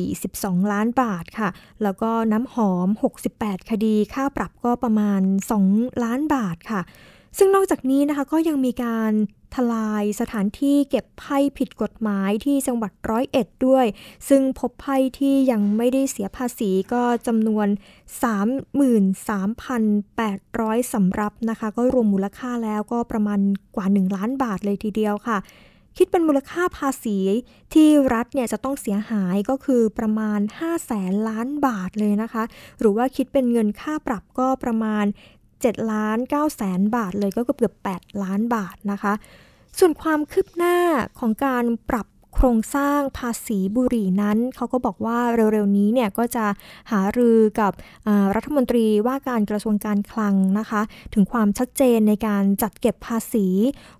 42 ล้านบาทค่ะ แล้วก็น้ำหอม 68 คดี ค่าปรับก็ประมาณ2 ล้านบาทค่ะ ซึ่งนอกจากนี้นะคะก็ยังมีการทลายสถานที่เก็บไพ่ผิดกฎหมายที่จังหวัดร้อยเอ็ดด้วย ซึ่งพบไพ่ที่ยังไม่ได้เสียภาษีก็จำนวน 33,800สำรับนะคะ ก็รวมมูลค่าแล้วก็ประมาณกว่า 1 ล้านบาทเลยทีเดียวค่ะ คิดเป็นมูลค่าภาษีที่รัฐเนี่ยจะต้องเสียหายก็คือประมาณ5แสนล้านบาทเลยนะคะ หรือว่าคิดเป็นเงินค่าปรับก็ประมาณ7ล้าน9แสนบาทเลยก็เกือบ8ล้านบาทนะคะ ส่วนความคืบหน้าของการปรับ โครงสร้างภาษีบุหรี่นั้น เขาก็บอกว่าเร็วๆนี้เนี่ยก็จะหารือกับรัฐมนตรีว่าการกระทรวงการคลังนะคะ ถึงความชัดเจนในการจัดเก็บภาษี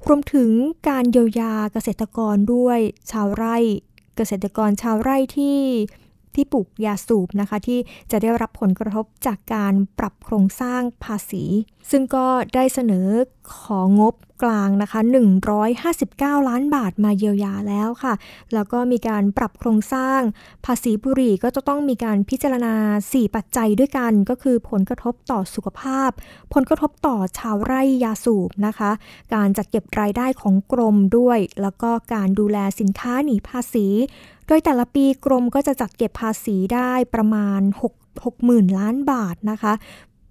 รวมถึงการเยียวยาเกษตรกรด้วยชาวไร่ เกษตรกรชาวไร่ที่ ที่ปลูกยาสูบนะคะ ที่จะได้รับผลกระทบจากการปรับโครงสร้างภาษี ซึ่งก็ได้เสนอของบกลางนะคะ 159 ล้านบาทมาเยียวยาแล้วค่ะ แล้วก็มีการปรับโครงสร้าง ภาษีบุหรี่ก็จะต้องมีการพิจารณา 4 ปัจจัยด้วยกัน ก็คือผลกระทบต่อสุขภาพ ผลกระทบต่อชาวไร่ยาสูบนะคะ การจัดเก็บรายได้ของกรมด้วย แล้วก็การดูแลสินค้าหนีภาษี โดยแต่ละปีกรมก็จะจัดเก็บภาษีได้ประมาณ 6 60,000 ล้านบาทนะคะ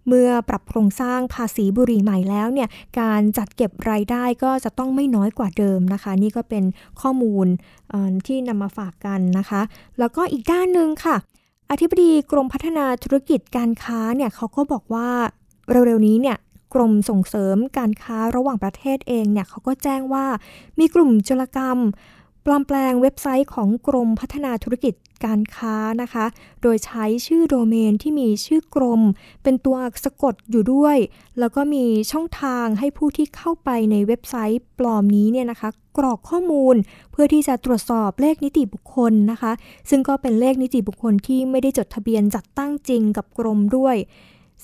เมื่อปรับโครงสร้างภาษีบุหรี่ใหม่แล้วเนี่ย การจัดเก็บรายได้ก็จะต้องไม่น้อยกว่าเดิมนะคะ นี่ก็เป็นข้อมูลที่นำมาฝากกันนะคะ แล้วก็อีกด้านหนึ่งค่ะ อธิบดีกรมพัฒนาธุรกิจการค้าเนี่ยเขาก็บอกว่าเร็วๆนี้เนี่ยกรมส่งเสริมการค้าระหว่างประเทศเองเนี่ยเขาก็แจ้งว่ามีกลุ่มจุลกรรม ปลอมแปลงเว็บไซต์ของกรมพัฒนาธุรกิจการค้านะคะ โดยใช้ชื่อโดเมนที่มีชื่อกรม เป็นตัวสะกดอยู่ด้วย แล้วก็มีช่องทางให้ผู้ที่เข้าไปในเว็บไซต์ปลอมนี้เนี่ยนะคะ กรอกข้อมูลเพื่อที่จะตรวจสอบเลขนิติบุคคลนะคะ ซึ่งก็เป็นเลขนิติบุคคลที่ไม่ได้จดทะเบียนจัดตั้งจริงกับกรมด้วย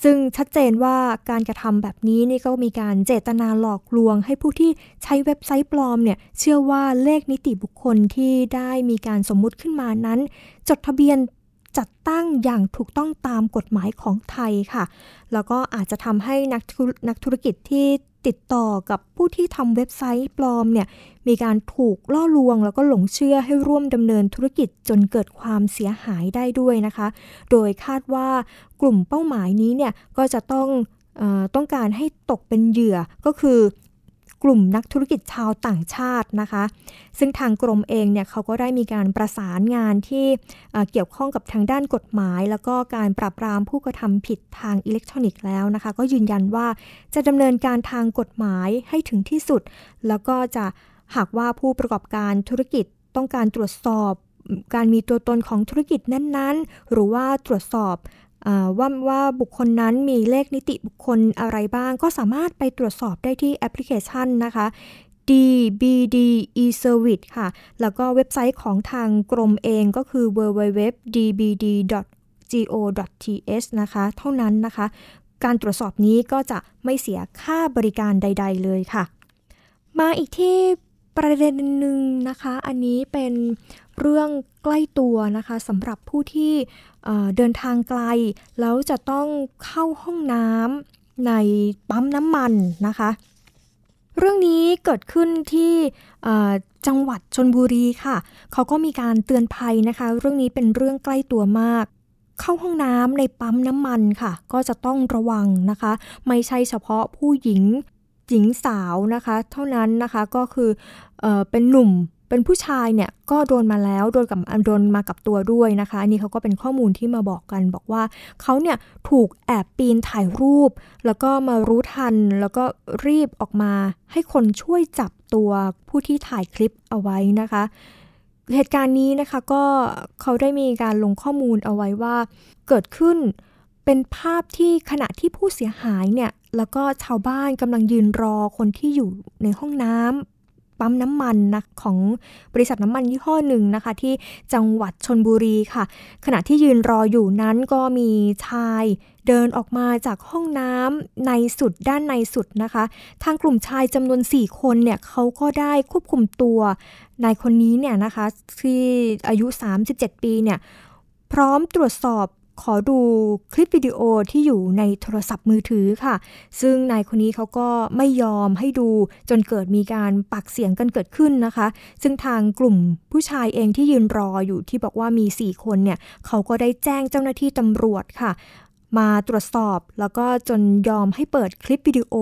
ซึ่งชัดเจนว่าการกระทำแบบนี้นี่ก็มีการเจตนาหลอกลวง ให้ผู้ที่ใช้เว็บไซต์ปลอมเนี่ยเชื่อว่าเลขนิติบุคคลที่ได้มีการสมมุติขึ้นมานั้น จดทะเบียนจัดตั้งอย่างถูกต้องตามกฎหมายของไทยค่ะ แล้วก็อาจจะทำให้นักนักธุรกิจที่ ติดต่อกับผู้ที่ทำเว็บไซต์ปลอมเนี่ยมีการถูกล่อลวง แล้วก็หลงเชื่อให้ร่วมดำเนินธุรกิจจนเกิดความเสียหายได้ด้วยนะคะ โดยคาดว่ากลุ่มเป้าหมายนี้เนี่ยก็จะต้องออต้องการให้ตกเป็นเหยื่อก็คือ กลุ่มนักธุรกิจชาวต่างชาตินะคะ ซึ่งทางกรมเองเนี่ยเขาก็ได้มีการประสานงานที่เกี่ยวข้องกับทางด้านกฎหมาย แล้วก็การปราบปรามผู้กระทำผิดทางอิเล็กทรอนิกส์แล้วนะคะ ก็ยืนยันว่าจะดำเนินการทางกฎหมายให้ถึงที่สุด แล้วก็จะหากว่าผู้ประกอบการธุรกิจต้องการตรวจสอบการมีตัวตนของธุรกิจนั้นๆ หรือว่าตรวจสอบ ว่าว่าบุคคลนั้นมีเลขนิติบุคคลอะไรบ้าง ก็สามารถไปตรวจสอบได้ที่แอปพลิเคชันนะคะ DBD e-service ค่ะ แล้วก็เว็บไซต์ของทางกรมเองก็คือ www.dbd.go.th นะคะ เท่านั้นนะคะ การตรวจสอบนี้ก็จะไม่เสียค่าบริการใด ๆ เลยค่ะ มาอีกที่ ประเด็นหนึ่งนะคะ อันนี้เป็นเรื่องใกล้ตัวนะคะสำหรับผู้ที่เดินทางไกล แล้วจะต้องเข้าห้องน้ำในปั๊มน้ำมันนะคะ เรื่องนี้เกิดขึ้นที่จังหวัดชนบุรีค่ะ เขาก็มีการเตือนภัยนะคะ เรื่องนี้เป็นเรื่องใกล้ตัวมากเข้าห้องน้ำในปั๊มน้ำมันค่ะ ก็จะต้องระวังนะคะ ไม่ใช่เฉพาะผู้หญิง หญิงสาวนะคะ เท่านั้นนะคะก็คือเอเป็นหนุ่มเป็นผู้ชายเนี่ยก็โดนมาแล้วโดนกับโดนมากับตัวด้วยนะคะอันนี้เขาก็เป็นข้อมูลที่มาบอกกันบอกว่าเขาเนี่ยถูกแอบปีนถ่ายรูป แล้วก็มารู้ทันแล้วก็รีบออกมาให้คนช่วยจับตัวผู้ที่ถ่ายคลิปเอาไว้นะคะ เหตุการณ์นี้นะคะก็เขาได้มีการลงข้อมูลเอาไว้ว่าเกิดขึ้น เป็นภาพที่ขณะที่ผู้เสียหายเนี่ยแล้วก็ชาวบ้านกำลังยืนรอคนที่อยู่ในห้องน้ำปั๊มน้ำมันนะของบริษัทน้ำมันยี่ห้อหนึ่งนะคะ ที่จังหวัดชนบุรีค่ะ ขณะที่ยืนรออยู่นั้นก็มีชายเดินออกมาจากห้องน้ำในสุดด้านในสุดนะคะ ทางกลุ่มชายจำนวน 4 คนเนี่ยเขาก็ได้ควบคุมตัวนายคนนี้เนี่ยนะคะที่อายุ 37 ปีเนี่ยพร้อมตรวจสอบ ขอดูคลิปวิดีโอที่อยู่ในโทรศัพท์มือถือค่ะ ซึ่งนายคนนี้เขาก็ไม่ยอมให้ดูจนเกิดมีการปักเสียงกันเกิดขึ้นนะคะ ซึ่งทางกลุ่มผู้ชายเองที่ยืนรออยู่ที่บอกว่ามี 4 คนเนี่ยเขาก็ได้แจ้งเจ้าหน้าที่ตำรวจค่ะ มาตรวจสอบแล้วก็จนยอมให้เปิดคลิปวิดีโอ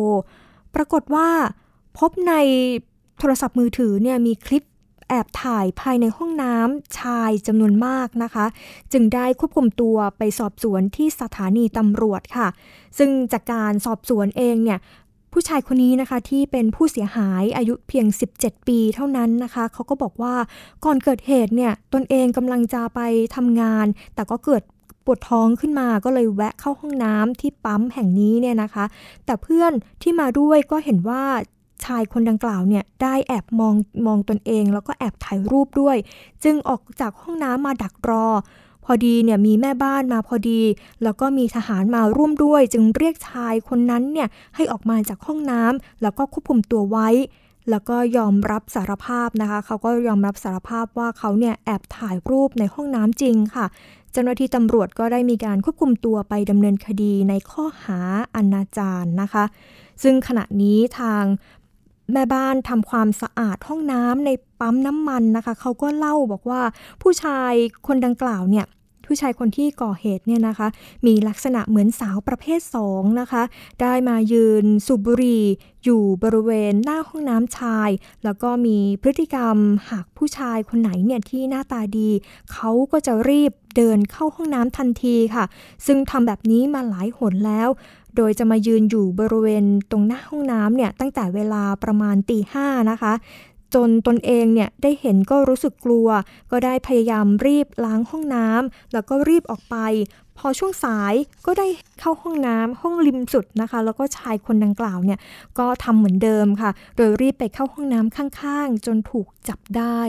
ปรากฏว่าพบในโทรศัพท์มือถือเนี่ยมีคลิป แอบถ่ายภายในห้องน้ำชายจำนวนมากนะคะ จึงได้ควบคุมตัวไปสอบสวนที่สถานีตำรวจค่ะ ซึ่งจากการสอบสวนเองเนี่ยผู้ชายคนนี้นะคะที่เป็นผู้เสียหายอายุเพียง 17 ปีเท่านั้นนะคะเขาก็บอกว่าก่อนเกิดเหตุเนี่ยตนเองกำลังจะไปทำงาน แต่ก็เกิดปวดท้องขึ้นมาก็เลยแวะเข้าห้องน้ำที่ปั๊มแห่งนี้เนี่ยนะคะ แต่เพื่อนที่มาด้วยก็เห็นว่า ชายคนดังกล่าวเนี่ยได้แอบมองมองตนเอง แล้วก็แอบถ่ายรูปด้วย จึงออกจากห้องน้ำมาดักรอ พอดีเนี่ยมีแม่บ้านมาพอดี แล้วก็มีทหารมาร่วมด้วย จึงเรียกชายคนนั้นเนี่ยให้ออกมาจากห้องน้ำแล้วก็ควบคุมตัวไว้ แล้วก็ยอมรับสารภาพนะคะ เขาก็ยอมรับสารภาพว่าเขาเนี่ยแอบถ่ายรูปในห้องน้ำจริงค่ะเจ้าหน้าที่ตำรวจก็ได้มีการควบคุมตัวไปดำเนินคดีในข้อหาอนาจารนะคะ ซึ่งขณะนี้ทาง แม่บ้านทำความสะอาดห้องน้ำในปั๊มน้ำมันนะคะ เขาก็เล่าบอกว่าผู้ชายคนดังกล่าวเนี่ย ผู้ชายคนที่ก่อเหตุเนี่ยนะคะ มีลักษณะเหมือนสาวประเภทสองนะคะ ได้มายืนสูบบุหรี่อยู่บริเวณหน้าห้องน้ำชาย แล้วก็มีพฤติกรรมหากผู้ชายคนไหนเนี่ยที่หน้าตาดี เขาก็จะรีบเดินเข้าห้องน้ำทันทีค่ะ ซึ่งทำแบบนี้มาหลายหนแล้ว โดยจะมายืนอยู่บริเวณตรงหน้าห้องน้ำเนี่ยตั้งแต่เวลาประมาณตีห้านะคะ จนตนเองเนี่ยได้เห็นก็รู้สึกกลัว ก็ได้พยายามรีบล้างห้องน้ำแล้วก็รีบออกไป พอช่วงสายก็ได้เข้าห้องน้ำห้องริมสุดนะคะ แล้วก็ชายคนดังกล่าวเนี่ยก็ทำเหมือนเดิมค่ะ โดยรีบไปเข้าห้องน้ำข้างๆ จนถูกจับได้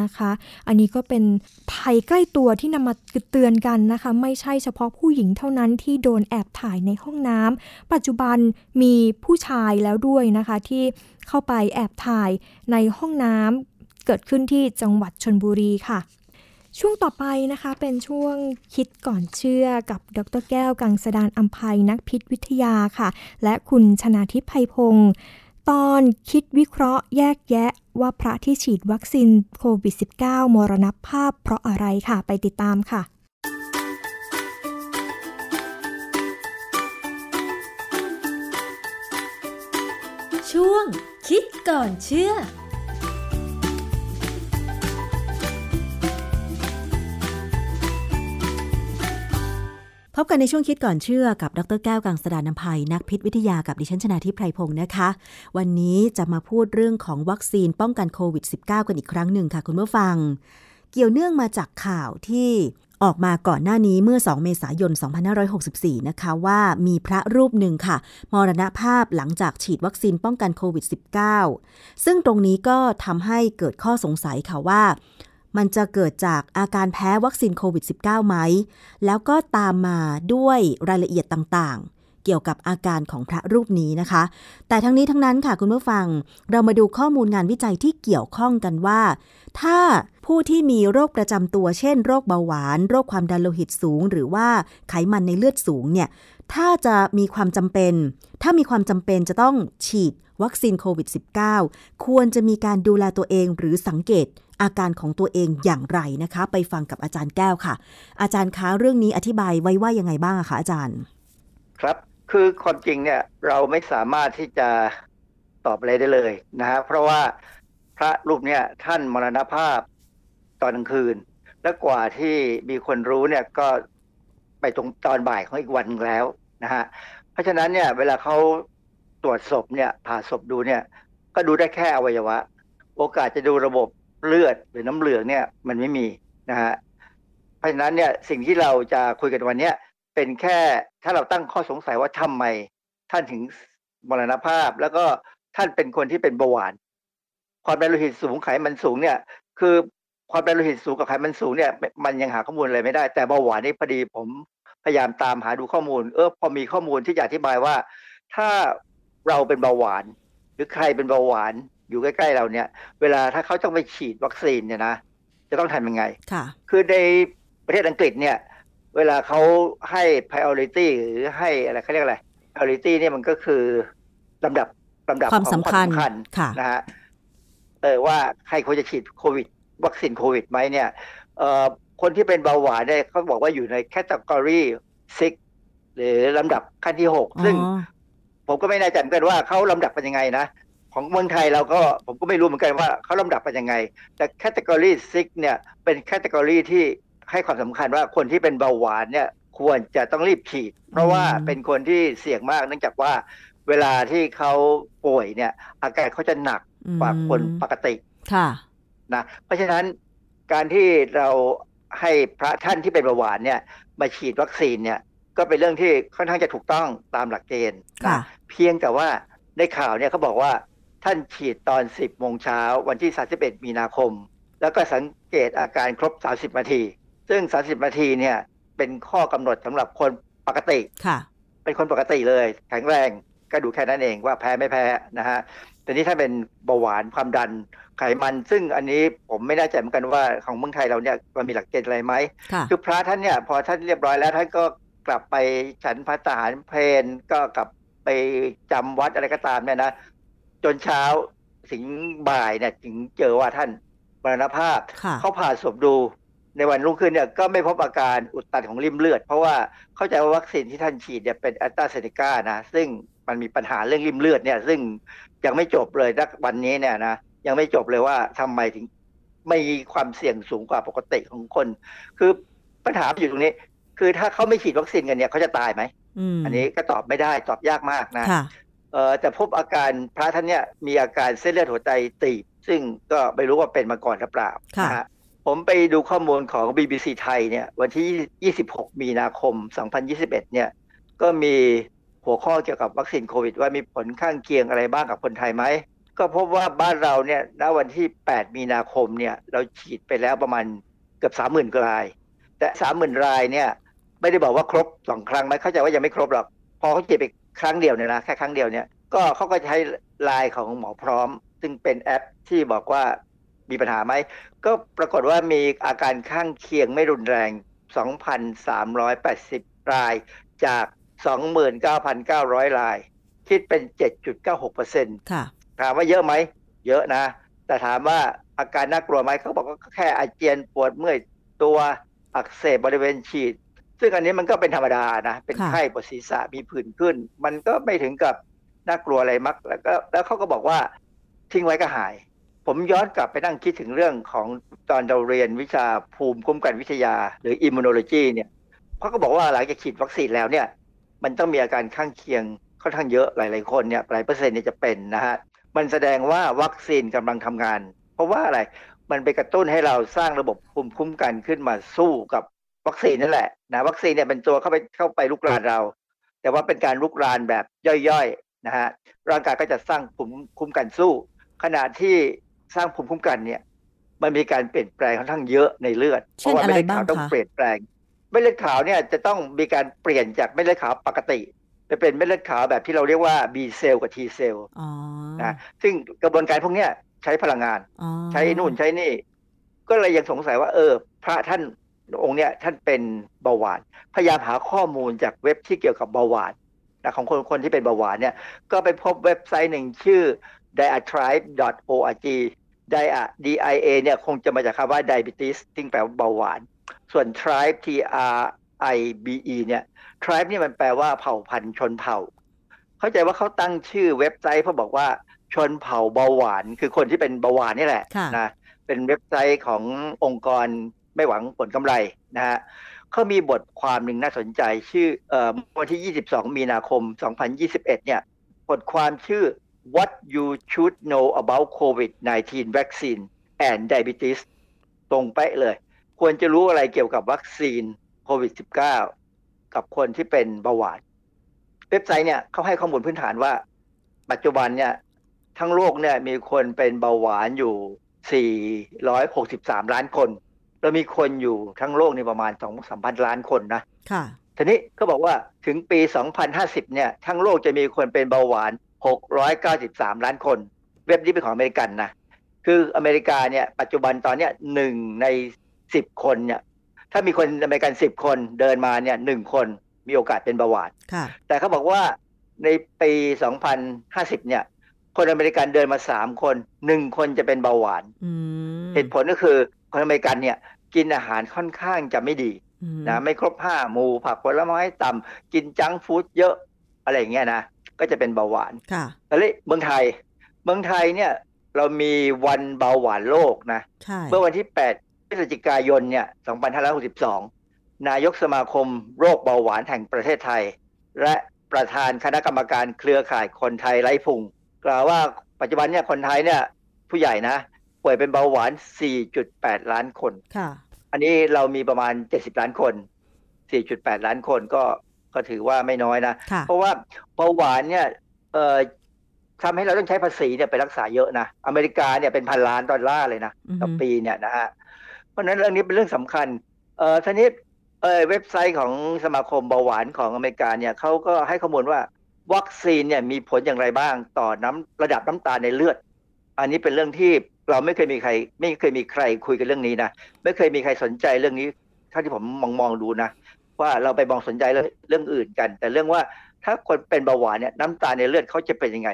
นะคะ อันนี้ก็เป็นภัยใกล้ตัวที่นำมาเตือนกันนะคะ ไม่ใช่เฉพาะผู้หญิงเท่านั้นที่โดนแอบถ่ายในห้องน้ำปัจจุบันมีผู้ชายแล้วด้วยนะคะที่เข้าไปแอบถ่ายในห้องน้ำเกิดขึ้นที่จังหวัดชนบุรีค่ะ ช่วงต่อไปนะคะเป็นช่วงคิดก่อนเชื่อกับดรแก้วกังสดานอัมภัยนักพิษวิทยาค่ะ และคุณชนาทิพย์ไพพงศ์ตอนคิดวิเคราะห์แยกแยะว่าพระที่ฉีดวัคซีนโควิด -19 มรณภาพเพราะอะไรค่ะ ไปติดตามค่ะ ช่วงคิดก่อนเชื่อ พบกันในช่วงคิดก่อนเชื่อกับดรแก้วกังสดานนภัยนักพิษวิทยากับดิฉันชนาทิพไพรพงศ์นะคะ วันนี้จะมาพูดเรื่องของวัคซีนป้องกันโควิด -19 กันอีกครั้งหนึ่งค่ะคุณผู้ฟัง เกี่ยวเนื่องมาจากข่าวที่ออกมาก่อนหน้านี้เมื่อ 2 เมษายน 2564 นะคะว่ามีพระรูปหนึ่งค่ะ มรณภาพหลังจากฉีดวัคซีนป้องกันโควิด -19 ซึ่งตรงนี้ก็ทำให้เกิดข้อสงสัยค่ะว่า มันจะเกิดจากอาการแพ้วัคซีนโควิด -19 ไหม แล้วก็ตามมาด้วยรายละเอียดต่างๆ เกี่ยวกับอาการของพระรูปนี้นะคะ แต่ทั้งนี้ทั้งนั้นค่ะคุณผู้ฟัง เรามาดูข้อมูลงานวิจัยที่เกี่ยวข้องกันว่า ถ้าผู้ที่มีโรคประจำตัว เช่น โรคเบาหวาน โรคความดันโลหิตสูง หรือว่าไขมันในเลือดสูงเนี่ย ถ้าจะมีความจำเป็น ถ้ามีความจำเป็นจะต้องฉีดวัคซีนโควิด -19 ควรจะมีการดูแลตัวเองหรือสังเกตอาการของตัวเองอย่างไรนะคะ ไปฟังกับอาจารย์แก้วค่ะ อาจารย์คะเรื่องนี้อธิบายไว้ว่ายังไงบ้างคะอาจารย์ ครับคือความจริงเนี่ยเราไม่สามารถที่จะตอบอะไรได้เลยนะฮะเพราะว่าพระรูปเนี่ยท่านมรณภาพตอนกลางคืน และกว่าที่มีคนรู้เนี่ยก็ไปตรงตอนบ่ายของอีกวันแล้ว นะฮะเพราะฉะนั้นเนี่ยเวลาเขาตรวจศพเนี่ยผ่าศพดูเนี่ยก็ดูได้แค่อวัยวะ โอกาสจะดูระบบเลือดหรือน้ำเหลืองเนี่ยมันไม่มีนะฮะเพราะฉะนั้นเนี่ยสิ่งที่เราจะคุยกันวันนี้เป็นแค่ถ้าเราตั้งข้อสงสัยว่าทำไมท่านถึงมรณภาพ แล้วก็ท่านเป็นคนที่เป็นเบาหวาน ความดันโลหิตสูงไขมันสูงเนี่ย คือความดันโลหิตสูงกับไขมันสูงเนี่ย มันยังหาข้อมูลอะไรไม่ได้แต่เบาหวานนี่พอดีผม พยายามตามหาดูข้อมูล เออพอมีข้อมูลที่จะอธิบายว่า ถ้าเราเป็นเบาหวาน หรือใครเป็นเบาหวานอยู่ใกล้ ๆ เราเนี่ย เวลาถ้าเขาต้องไปฉีดวัคซีนเนี่ยนะจะต้องทำยังไงค่ะ คือในประเทศอังกฤษเนี่ย เวลาเขาให้ priority หรือให้อะไรเขาเรียกอะไร priority เนี่ยมันก็คือลำดับลำดับความของสำคัญค่ะนะฮะเออว่าใครควรจะฉีดโควิด วัคซีนโควิดไหมเนี่ยเอ่อ คนที่เป็นเบาหวานเนี่ยเขาบอกว่าอยู่ใน category six หรือลำดับขั้นที่หกซึ่งอ๋อผมก็ไม่แน่ใจเหมือนกันว่าเขาลำดับเป็นยังไงนะ ของเมืองไทยเราก็ผมก็ไม่รู้เหมือนกันว่าเขาลำดับเป็นยังไง แต่ category six เนี่ยเป็น category ที่ให้ความสำคัญว่าคนที่เป็นเบาหวานเนี่ยควรจะต้องรีบฉีด เพราะว่าเป็นคนที่เสี่ยงมากเนื่องจากว่าเวลาที่เขาป่วยเนี่ย อาการเขาจะหนักกว่าคนปกติค่ะนะเพราะฉะนั้นการที่เรา ให้พระท่านที่เป็นเบาหวานเนี่ยมาฉีดวัคซีนเนี่ยก็เป็นเรื่องที่ค่อนข้างจะถูกต้องตามหลักเกณฑ์ค่ะนะเพียงแต่ว่าในข่าวเนี่ยเขาบอกว่าท่านฉีดตอน 10 โมงเช้าวันที่ 31 มีนาคม แล้วก็สังเกตอาการครบ 30 นาที ซึ่ง 30 นาทีเนี่ยเป็นข้อกำหนดสำหรับคนปกติค่ะ เป็นคนปกติเลย แข็งแรงก็ดูแค่นั้นเองว่าแพ้ไม่แพ้นะฮะแต่นี่ถ้าเป็นเบาหวานความดัน ไขมัน ซึ่งอันนี้ผมไม่แน่ใจเหมือนกันว่าของเมืองไทยเราเนี่ยมันมีหลักเกณฑ์อะไรไหมค่ะคือพระท่านเนี่ยพอท่านเรียบร้อยแล้วท่านก็กลับไปฉันพระทหารเพลนก็กลับไปจำวัดอะไรก็ตามเนี่ยนะจนเช้าถึงบ่ายเนี่ยถึงเจอว่าท่านมรณภาพค่ะเขาผ่าศพดูในวันรุ่งขึ้นเนี่ยก็ไม่พบอาการอุดตันของริ่มเลือด เพราะว่าเข้าใจว่าวัคซีนที่ท่านฉีดเนี่ยเป็นแอสตราเซเนกานะ ซึ่งมันมีปัญหาเรื่องริ่มเลือดเนี่ย ซึ่งยังไม่จบเลยณวันนี้เนี่ยนะ ยังไม่จบเลยว่าทำไมถึงไม่มีความเสี่ยงสูงกว่าปกติของคน คือปัญหาอยู่ตรงนี้ คือถ้าเขาไม่ฉีดวัคซีนกันเนี่ยเขาจะตายไหมอืมอันนี้ก็ตอบไม่ได้ตอบยากมากนะค่ะเอ่อแต่พบอาการพระท่านเนี่ยมีอาการเส้นเลือดหัวใจตีบ ซึ่งก็ไม่รู้ว่าเป็นมาก่อนหรือเปล่าค่ะนะฮะผมไปดูข้อมูลของ BBC ไทยเนี่ยวันที่ 26 มีนาคม 2021 เนี่ยก็มีหัวข้อเกี่ยวกับวัคซีนโควิด ว่ามีผลข้างเคียงอะไรบ้างกับคนไทยไหม ก็พบว่าบ้านเราเนี่ยณวันที่ 8 มีนาคมเนี่ยเราฉีดไปแล้วประมาณเกือบ 30,000ราย แต่ 30,000 รายเนี่ยไม่ได้บอกว่าครบสองครั้งไหมเข้าใจว่ายังไม่ครบหรอก พอเขาฉีดไปครั้งเดียวเนี่ยนะแค่ครั้งเดียวเนี่ยก็เขาก็ใช้ไลน์ของหมอพร้อม ซึ่งเป็นแอปที่บอกว่ามีปัญหาไหม ก็ปรากฏว่ามีอาการข้างเคียงไม่รุนแรง 2,380 รายจาก 29,900 ราย คิดเป็น 7.96%ค่ะ ถามว่าเยอะไหม เยอะนะ แต่ถามว่าอาการน่ากลัวไหมเขาบอกว่าแค่อาเจียนปวดเมื่อยตัวอักเสบบริเวณฉีด ซึ่งอันนี้มันก็เป็นธรรมดานะ เป็นไข้ปวดศีรษะมีผื่นขึ้น มันก็ไม่ถึงกับน่ากลัวอะไรมัก แล้วก็แล้วเขาก็บอกว่าทิ้งไว้ก็หาย ผมย้อนกลับไปนั่งคิดถึงเรื่องของตอนเราเรียนวิชาภูมิคุ้มกันวิทยา หรือ immunology เนี่ยเขาก็บอกว่าหลังจากฉีดวัคซีนแล้วเนี่ย มันต้องมีอาการข้างเคียงค่อนข้างเยอะหลาย ๆ คนเนี่ยหลายเปอร์เซ็นต์เนี่ยจะเป็นนะฮะ มันแสดงว่าวัคซีนกำลังทำงาน เพราะว่าอะไร มันไปกระตุ้นให้เราสร้างระบบภูมิคุ้มกันขึ้นมาสู้กับวัคซีนนั่นแหละนะวัคซีนเนี่ยเป็นตัวเข้าไปเข้าไปลุกรานเรา แต่ว่าเป็นการลุกรานแบบย่อยๆนะฮะร่างกายก็จะสร้างภูมิคุ้มกันสู้ ขณะที่สร้างภูมิคุ้มกันเนี่ยมันมีการเปลี่ยนแปลงค่อนข้างเยอะในเลือดเช่นม็ดเลืดอะไรบ้างขวต้องคะเปลี่ยนแปลงเม็ดเลือดขาวเนี่ยจะต้องมีการเปลี่ยนจากเม็ดเลือดขาวปกติ ไปเป็นเม็ดเลือดขาวแบบที่เราเรียกว่า B เซลล์กับ T เซลล์อ๋อนะซึ่งกระบวนการพวกเนี้ยใช้พลังงานอ๋อใช้นู่นใช้นี่ ก็เลยยังสงสัยว่า เออ พระท่านองค์เนี้ยท่านเป็นเบาหวาน พยายามหาข้อมูลจากเว็บที่เกี่ยวกับเบาหวานนะของคนคนที่เป็นเบาหวานเนี่ย ก็ไปพบเว็บไซต์หนึ่งชื่อ diatribe.org dia dia เนี่ยคงจะมาจากคำว่า diabetes ซึ่งแปลว่าเบาหวาน ส่วน tribe t r i b e เนี่ย tribe เนี่ยมันแปลว่าเผ่าพันธุ์ชนเผ่า เข้าใจว่าเขาตั้งชื่อเว็บไซต์เพราะบอกว่าชนเผ่าเบาหวาน คือคนที่เป็นเบาหวานนี่แหละค่ะนะเป็นเว็บไซต์ขององค์กรไม่หวังผลกำไรนะฮะเขามีบทความหนึ่งน่าสนใจชื่อเอ่อวันที่ 22 มีนาคม 2021 เนี่ยบทความชื่อ What you should know about COVID-19 vaccine and diabetes ตรงเป๊ะเลย ควรจะรู้อะไรเกี่ยวกับวัคซีนโควิด -19 กับคนที่เป็นเบาหวาน เว็บไซต์เนี่ยเขาให้ข้อมูลพื้นฐานว่า ปัจจุบันเนี่ย ทั้งโลกเนี่ยมีคนเป็นเบาหวานอยู่ 463 ล้านคน แล้วมีคนอยู่ทั้งโลกนี่ประมาณ 2 3พันล้านคนนะ ค่ะ ทีนี้ก็บอกว่าถึงปี 2050 เนี่ย ทั้งโลกจะมีคนเป็นเบาหวาน 693 ล้านคน เว็บนี้เป็นของอเมริกันนะ คืออเมริกาเนี่ย ปัจจุบันตอนเนี้ยหนึ่งใน 10 คนเนี่ย ถ้ามีคนอเมริกัน10คนเดินมาเนี่ยหนึ่งคนมีโอกาสเป็นเบาหวานค่ะแต่เขาบอกว่าในปี2050เนี่ย คนอเมริกันเดินมา3คนหนึ่งคนจะเป็นเบาหวานอืมเหตุผลก็คือคนอเมริกันเนี่ยกินอาหารค่อนข้างจะไม่ดีอืมนะไม่ครบห้าหมู่ผักผลไม้ต่ำกินจังก์ฟู้ดเยอะอะไรอย่างเงี้ยนะก็จะเป็นเบาหวานค่ะแต่เลยเมืองไทย เมืองไทยเนี่ยเรามีวันเบาหวานโลกนะใช่เมื่อวันที่ 8 พฤศจิกายนเนี่ย 2562 นายกสมาคมโรคเบาหวานแห่งประเทศไทย และประธานคณะกรรมการเครือข่ายคนไทยไร้พุง กล่าวว่าปัจจุบันเนี่ยคนไทยเนี่ยผู้ใหญ่นะ ป่วยเป็นเบาหวาน 4.8 ล้านคนค่ะ อันนี้เรามีประมาณ 70 ล้านคน 4.8 ล้านคนก็ก็ถือว่าไม่น้อยนะค่ะเพราะว่าเบาหวานเนี่ยเอ่อทำให้เราต้องใช้ภาษีเนี่ยไปรักษาเยอะนะ อเมริกาเนี่ยเป็นพันล้านดอลลาร์เลยนะอือฮึต่อปีเนี่ยนะฮะเพ ราะนั้นเรื่องนี้เป็นเรื่องสำคัญเอ่อทีนี้เอ่อเว็บไซต์ของสมาคมเบาหวานของอเมริกาเนี่ยเขาก็ให้ข้อมูลว่าวัคซีนเนี่ยมีผลอย่างไรบ้างต่อน้ำระดับน้ำตาลในเลือด อันนี้เป็นเรื่องที่เราไม่เคยมีใคร ไม่เคยมีใครคุยกันเรื่องนี้นะไม่เคยมีใครสนใจเรื่องนี้เท่าที่ผมมองมองดูนะว่าเราไปมองสนใจเรื่องอื่นกัน แต่เรื่องว่าถ้าคนเป็นเบาหวานเนี่ยน้ำตาลในเลือดเขาจะเป็นยังไง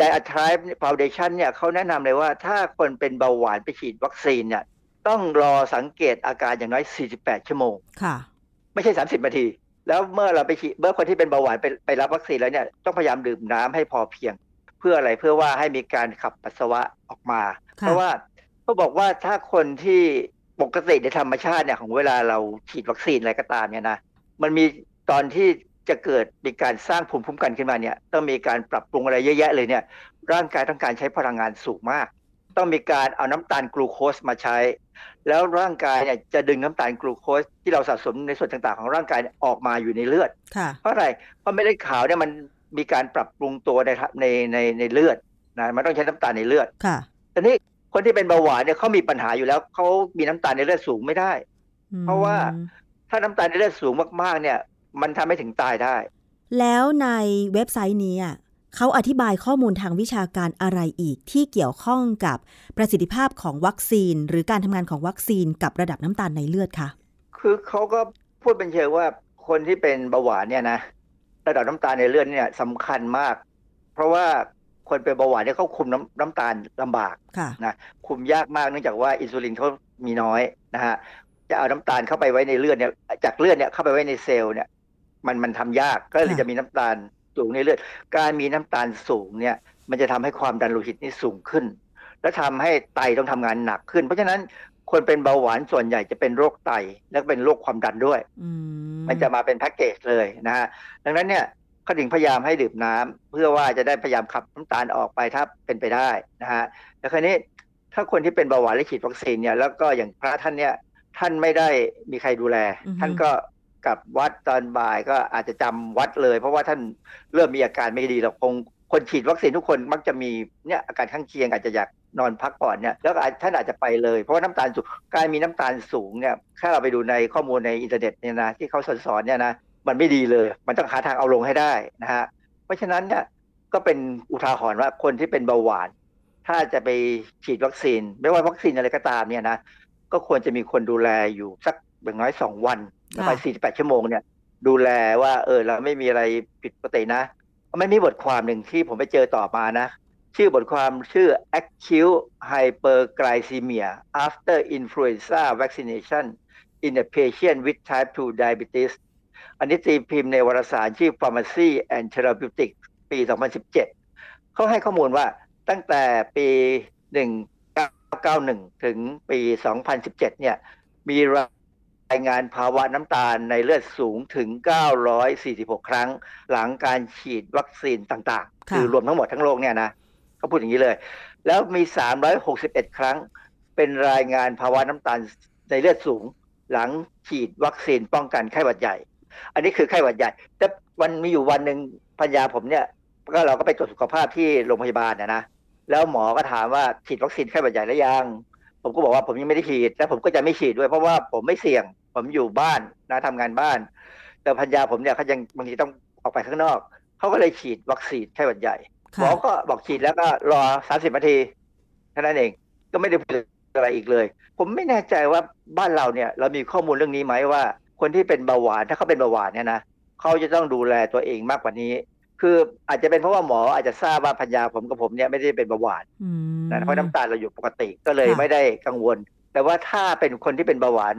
Diatribe Foundation เนี่ยเขาแนะนำเลยว่าถ้าคนเป็นเบาหวานไปฉีดวัคซีนเนี่ย ต้องรอสังเกตอาการอย่างน้อย 48 ชั่วโมง ค่ะ ไม่ใช่ 30 นาที แล้วเมื่อเราไปฉีดเมื่อคนที่เป็นเบาหวานไปไปรับวัคซีนแล้วเนี่ยต้องพยายามดื่มน้ำให้พอเพียง เพื่ออะไรเพื่อว่าให้มีการขับปัสสาวะออกมาค่ะเพราะว่าเขาบอกว่าถ้าคนที่ปกติในธรรมชาติเนี่ยของเวลาเราฉีดวัคซีนอะไรก็ตามเนี่ยนะมันมีตอนที่จะเกิดมีการสร้างภูมิคุ้มกันขึ้นมาเนี่ยต้องมีการปรับปรุงอะไรเยอะแยะเลยเนี่ยร่างกายต้องการใช้พลังงานสูงมาก ต้องมีการเอาน้ำตาลกลูโคสมาใช้ แล้วร่างกายเนี่ยจะดึงน้ำตาลกลูโคสที่เราสะสมในส่วนต่างๆ ของร่างกายออกมาอยู่ในเลือดค่ะเพราะอะไรเพราะเม็ดเลือดขาวเนี่ยมันมีการปรับปรุงตัวในในในในเลือดนะมันต้องใช้น้ำตาลในเลือดค่ะแต่นี้คนที่เป็นเบาหวานเนี่ยเขามีปัญหาอยู่แล้วเขามีน้ำตาลในเลือดสูงไม่ได้ เพราะว่าถ้าน้ำตาลในเลือดสูงมากๆ เนี่ย มันทำให้ถึงตายได้ แล้วในเว็บไซต์นี้อะ เขาอธิบายข้อมูลทางวิชาการอะไรอีกที่เกี่ยวข้องกับประสิทธิภาพของวัคซีน หรือการทำงานของวัคซีนกับระดับน้ำตาลในเลือดคะคือเขาก็พูดเป็นเชิงว่าคนที่เป็นเบาหวานเนี่ยนะระดับน้ำตาลในเลือดเนี่ยสำคัญมาก เพราะว่าคนเป็นเบาหวานเนี่ยเขาคุมน้ำน้ำตาลลำบากค่ะนะคุมยากมากเนื่องจากว่าอินซูลินเขามีน้อยนะฮะจะเอาน้ำตาลเข้าไปไว้ในเลือดเนี่ยจากเลือดเนี่ยเข้าไปไว้ในเซลล์เนี่ยมันมันทำยากก็เลยค่ะจะมีน้ำตาล สูงในเลือด การมีน้ำตาลสูงเนี่ย มันจะทำให้ความดันโลหิตนี่สูงขึ้น และทำให้ไตต้องทำงานหนักขึ้น เพราะฉะนั้นคนเป็นเบาหวานส่วนใหญ่จะเป็นโรคไต และเป็นโรคความดันด้วยอืมมันจะมาเป็นแพ็กเกจเลยนะฮะ ดังนั้นเนี่ยเขาถึงพยายามให้ดื่มน้ำเพื่อว่าจะได้พยายามขับน้ำตาลออกไปถ้าเป็นไปได้นะฮะแต่คราวนี้ถ้าคนที่เป็นเบาหวานและฉีดวัคซีนเนี่ยแล้วก็อย่างพระท่านเนี่ยท่านไม่ได้มีใครดูแล ท่านก็ กลับวัดตอนบ่ายก็อาจจะจำวัดเลย เพราะว่าท่านเริ่มมีอาการไม่ดีหรอกคงคนฉีดวัคซีนทุกคนมักจะมีเนี่ยอาการข้างเคียงอาจจะอยากนอนพักก่อนเนี่ยแล้วอาจท่านอาจจะไปเลย เพราะว่าน้ำตาลสูงการมีน้ำตาลสูงเนี่ยถ้าเราไปดูในข้อมูลในอินเทอร์เน็ตเนี่ยนะที่เขาสอนเนี่ยนะมันไม่ดีเลย มันต้องหาทางเอาลงให้ได้นะฮะเพราะฉะนั้นเนี่ยก็เป็นอุทาหรณ์ว่าคนที่เป็นเบาหวาน ถ้าจะไปฉีดวัคซีน ไม่ว่าวัคซีนอะไรก็ตามเนี่ยนะก็ควรจะมีคนดูแลอยู่สักอย่างน้อยสองวัน แล้วไปสี่สิบแปดชั่วโมงเนี่ย ดูแลว่า เออเราไม่มีอะไรผิดปกตินะมันมีบทความหนึ่งที่ผมไปเจอต่อมานะ ชื่อบทความชื่อ acute hyperglycemia after influenza vaccination in a patient with type 2 diabetes อันนี้ตีพิมพ์ในวารสารชื่อ Pharmacy and Therapeutics ปี 2017 เขาให้ข้อมูลว่าตั้งแต่ปี 1991 ถึงปี 2017 เนี่ย มีราย งานภาวะน้ำตาลในเลือดสูงถึง 946 ครั้ง หลังการฉีดวัคซีนต่างๆค่ะคือรวมทั้งหมดทั้งโลกเนี่ยนะเขาพูดอย่างนี้เลย แล้วมี 361 ครั้ง เป็นรายงานภาวะน้ำตาลในเลือดสูง หลังฉีดวัคซีนป้องกันไข้หวัดใหญ่ อันนี้คือไข้หวัดใหญ่ แต่วันมีอยู่วันหนึ่งพัญญาผมเนี่ย ก็เราก็ไปตรวจสุขภาพที่โรงพยาบาลนะนะแล้วหมอก็ถามว่าฉีดวัคซีนไข้หวัดใหญ่แล้วยัง ผมก็บอกว่าผมยังไม่ได้ฉีดและผมก็จะไม่ฉีดด้วย เพราะว่าผมไม่เสี่ยง ผมอยู่บ้านนะทำงานบ้าน แต่พัญญาผมเนี่ยเขายังบางทีต้องออกไปข้างนอกเขาก็เลยฉีดวัคซีนไข้หวัดใหญ่หมอค่ะก็บอกฉีดแล้วก็รอสามสิบนาทีเท่านั้นเองก็ไม่ได้พูดอะไรอีกเลย ผมไม่แน่ใจว่าบ้านเราเนี่ยเรามีข้อมูลเรื่องนี้ไหมว่า คนที่เป็นเบาหวานถ้าเขาเป็นเบาหวานเนี่ยนะเขาจะต้องดูแลตัวเองมากกว่านี้ คืออาจจะเป็นเพราะว่าหมออาจจะทราบว่าพัญญาผมกับผมเนี่ยไม่ได้เป็นเบาหวานอืมนะเพราะน้ำตาลเราอยู่ปกติก็เลยค่ะไม่ได้กังวล แต่ว่าถ้าเป็นคนที่เป็นเบาหวาน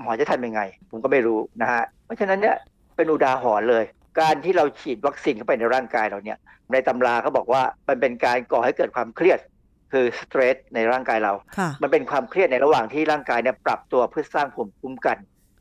หมอจะทำยังไง ผมก็ไม่รู้นะฮะเพราะฉะนั้นเนี่ยเป็นอุทาหรณ์เลย การที่เราฉีดวัคซีนเข้าไปในร่างกายเราเนี่ย ในตำราเขาบอกว่ามันเป็นการก่อให้เกิดความเครียดคือสเตรสในร่างกายเราค่ะมันเป็นความเครียดในระหว่างที่ร่างกายเนี่ยปรับตัวเพื่อสร้างภูมิคุ้มกัน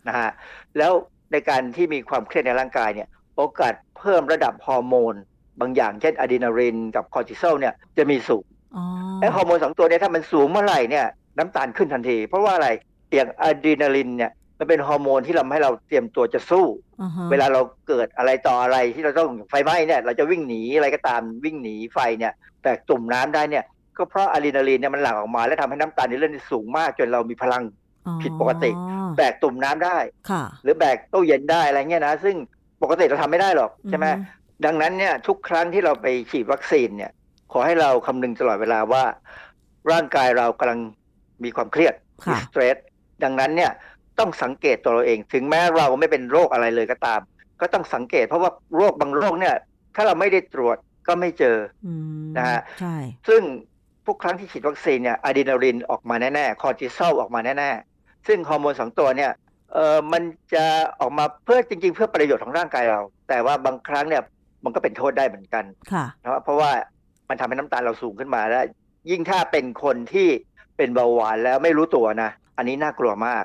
นะฮะแล้วในการที่มีความเครียดในร่างกายเนี่ย โอกาสเพิ่มระดับฮอร์โมน บางอย่างเช่นอะดรีนาลินกับคอร์ติซอลเนี่ยจะมีสูงอ๋อไอ้ฮอร์โมนสองตัวเนี้ยถ้ามันสูงเมื่อไหร่เนี่ยน้ำตาลขึ้นทันที เพราะว่าอะไรอย่างอะดรีนาลินเนี่ยมันเป็นฮอร์โมนที่ทำให้เราเตรียมตัวจะสู้อ่าฮะเวลาเราเกิดอะไรต่ออะไรที่เราต้องไฟไหม้เนี่ยเราจะวิ่งหนีอะไรก็ตามวิ่งหนีไฟเนี่ยแตกตุ่มน้ำได้เนี่ยก็เพราะอะดรีนาลีนเนี่ยมันหลั่งออกมา แล้วทำให้น้ำตาลในเลือดนี่สูงมากจนเรามีพลังอ๋อผิดปกติ แบกตุ่มน้ำได้ค่ะหรือแบกตู้เย็นได้อะไรเงี้ยนะ ซึ่ง ปกติเราทำไม่ได้หรอกใช่ไหมอือฮึดังนั้นเนี่ยทุกครั้งที่เราไปฉีดวัคซีนเนี่ย ขอให้เราคำนึงตลอดเวลาว่า ร่างกายเรากำลังมีความเครียดมีค่ะสเตรสดังนั้นเนี่ยต้องสังเกตตัวเราเอง ถึงแม้เราไม่เป็นโรคอะไรเลยก็ตาม ก็ต้องสังเกต เพราะว่าโรคบางโรคเนี่ย ถ้าเราไม่ได้ตรวจก็ไม่เจออืมนะฮะใช่ซึ่งทุกครั้งที่ฉีดวัคซีนเนี่ยอะดรีนาลินออกมาแน่ๆคอร์ติซอลออกมาแน่ๆซึ่งฮอร์โมนสองตัวเนี่ย เออมันจะออกมาเพื่อจริง ๆ เพื่อประโยชน์ของร่างกายเรา แต่ว่าบางครั้งเนี่ยมันก็เป็นโทษได้เหมือนกันค่ะนะครับเพราะว่ามันทำให้น้ำตาลเราสูงขึ้นมาแล้ว ยิ่งถ้าเป็นคนที่เป็นเบาหวานแล้วไม่รู้ตัวนะ อันนี้น่ากลัวมาก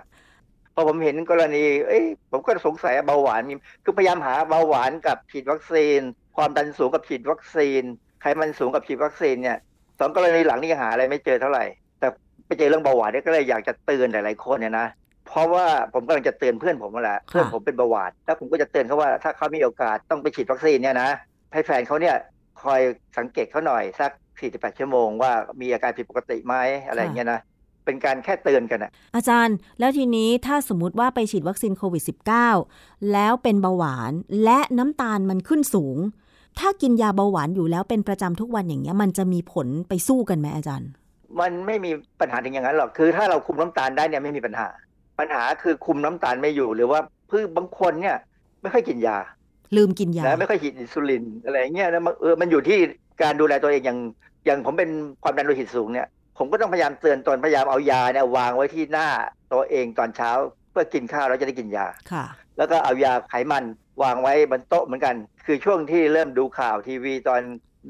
เพพอผมเห็นกรณี เอ้ยผมก็สงสัยเบาหวานมีคือพยายามหาเบาหวานกับฉีดวัคซีน ความดันสูงกับฉีดวัคซีนไขมันสูงกับฉีดวัคซีนเนี่ยสองกรณีหลังนี่หาอะไรไม่เจอเท่าไหร่ แต่ไปเจอเรื่องเบาหวานเนี่ยก็เลยอยากจะเตือนหลายๆคนเนี่ยนะ เพราะว่าผมกำลังจะเตือนเพื่อนผมนั่นแหละเพื่อนผมเป็นเบาหวานแล้วผมก็จะเตือนเขาว่าถ้าเขามีโอกาสต้องไปฉีดวัคซีนเนี่ยนะให้แฟนเขาเนี่ยคอยสังเกตเขาหน่อยสัก 48 ชั่วโมงว่ามีอาการผิดปกติไหมอะไรอย่างเงี้ยนะเป็นการแค่เตือนกันอะอาจารย์ แล้วทีนี้ถ้าสมมุติว่าไปฉีดวัคซีนโควิด -19 แล้วเป็นเบาหวานและน้ำตาลมันขึ้นสูง ถ้ากินยาเบาหวานอยู่แล้วเป็นประจำทุกวันอย่างเงี้ยมันจะมีผลไปสู้กันไหมอาจารย์ มันไม่มีปัญหาถึงอย่างนั้นหรอกคือถ้าเราคุมน้ำตาลได้เนี่ยไม่มีปัญหา ปัญหาคือคุมน้ำตาลไม่อยู่ หรือว่าเพื่อบางคนเนี่ย ไม่ค่อยกินยา ลืมกินยาแล้วไม่ค่อยฉีดอินซูลินอะไรอย่างเงี้ยนะมันเออมันอยู่ที่การดูแลตัวเองอย่างอย่างผมเป็นความดันโลหิตสูงเนี่ย ผมก็ต้องพยายามเตือนตนพยายามเอายาเนี่ยวางไว้ที่หน้าตัวเองตอนเช้า เพื่อกินข้าวแล้วจะได้กินยาค่ะ แล้วก็เอายาไขมันวางไว้บนโต๊ะเหมือนกัน คือช่วงที่เริ่มดูข่าวทีวีตอน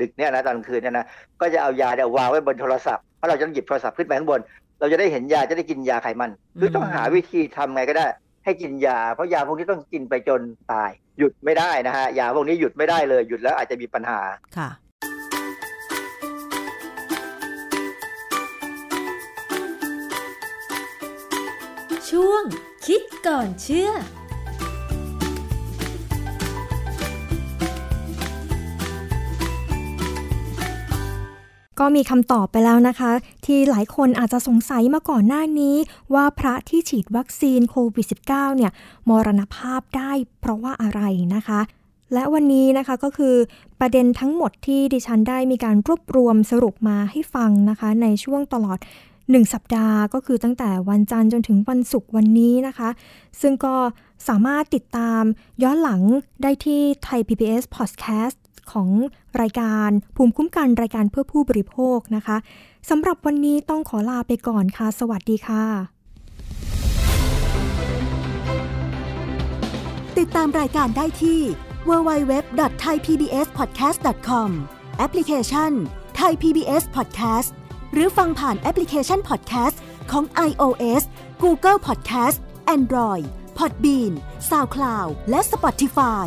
ดึกเนี่ยนะตอนกลางคืนเนี่ยนะก็จะเอายาเนี่ยวางไว้บนโทรศัพท์เพราะเราจะต้องหยิบโทรศัพท์ขึ้นไปข้างบน เราจะได้เห็นยาจะได้กินยาไขมันคือต้องหาวิธีทำไงก็ได้ ให้กินยา เพราะยาพวกนี้ต้องกินไปจนตาย หยุดไม่ได้นะฮะยาพวกนี้หยุดไม่ได้เลย หยุดแล้วอาจจะมีปัญหาค่ะช่วงคิดก่อนเชื่อ ก็มีคำตอบไปแล้วนะคะ ที่หลายคนอาจจะสงสัยมาก่อนหน้านี้ ว่าพระที่ฉีดวัคซีนโควิด -19 เนี่ยมรณภาพได้เพราะว่าอะไรนะคะ และวันนี้นะคะก็คือประเด็นทั้งหมดที่ดิฉันได้มีการรวบรวมสรุปมาให้ฟังนะคะ ในช่วงตลอด 1 สัปดาห์ ก็คือตั้งแต่วันจันทร์จนถึงวันศุกร์วันนี้นะคะ ซึ่งก็สามารถติดตามย้อนหลังได้ที่ไของรายการภูมิคุ้มกันรายการเพื่อผู้บริโภคนะคะสำหรับวันนี้ต้องขอลาไปก่อนค่ะ สวัสดีค่ะ ติดตามรายการได้ที่ www.thaipbspodcast.com แอปพลิเคชัน Thai PBS Podcast หรือฟังผ่านแอปพลิเคชัน Podcast ของ iOS Google Podcast Android Podbean SoundCloud และ Spotify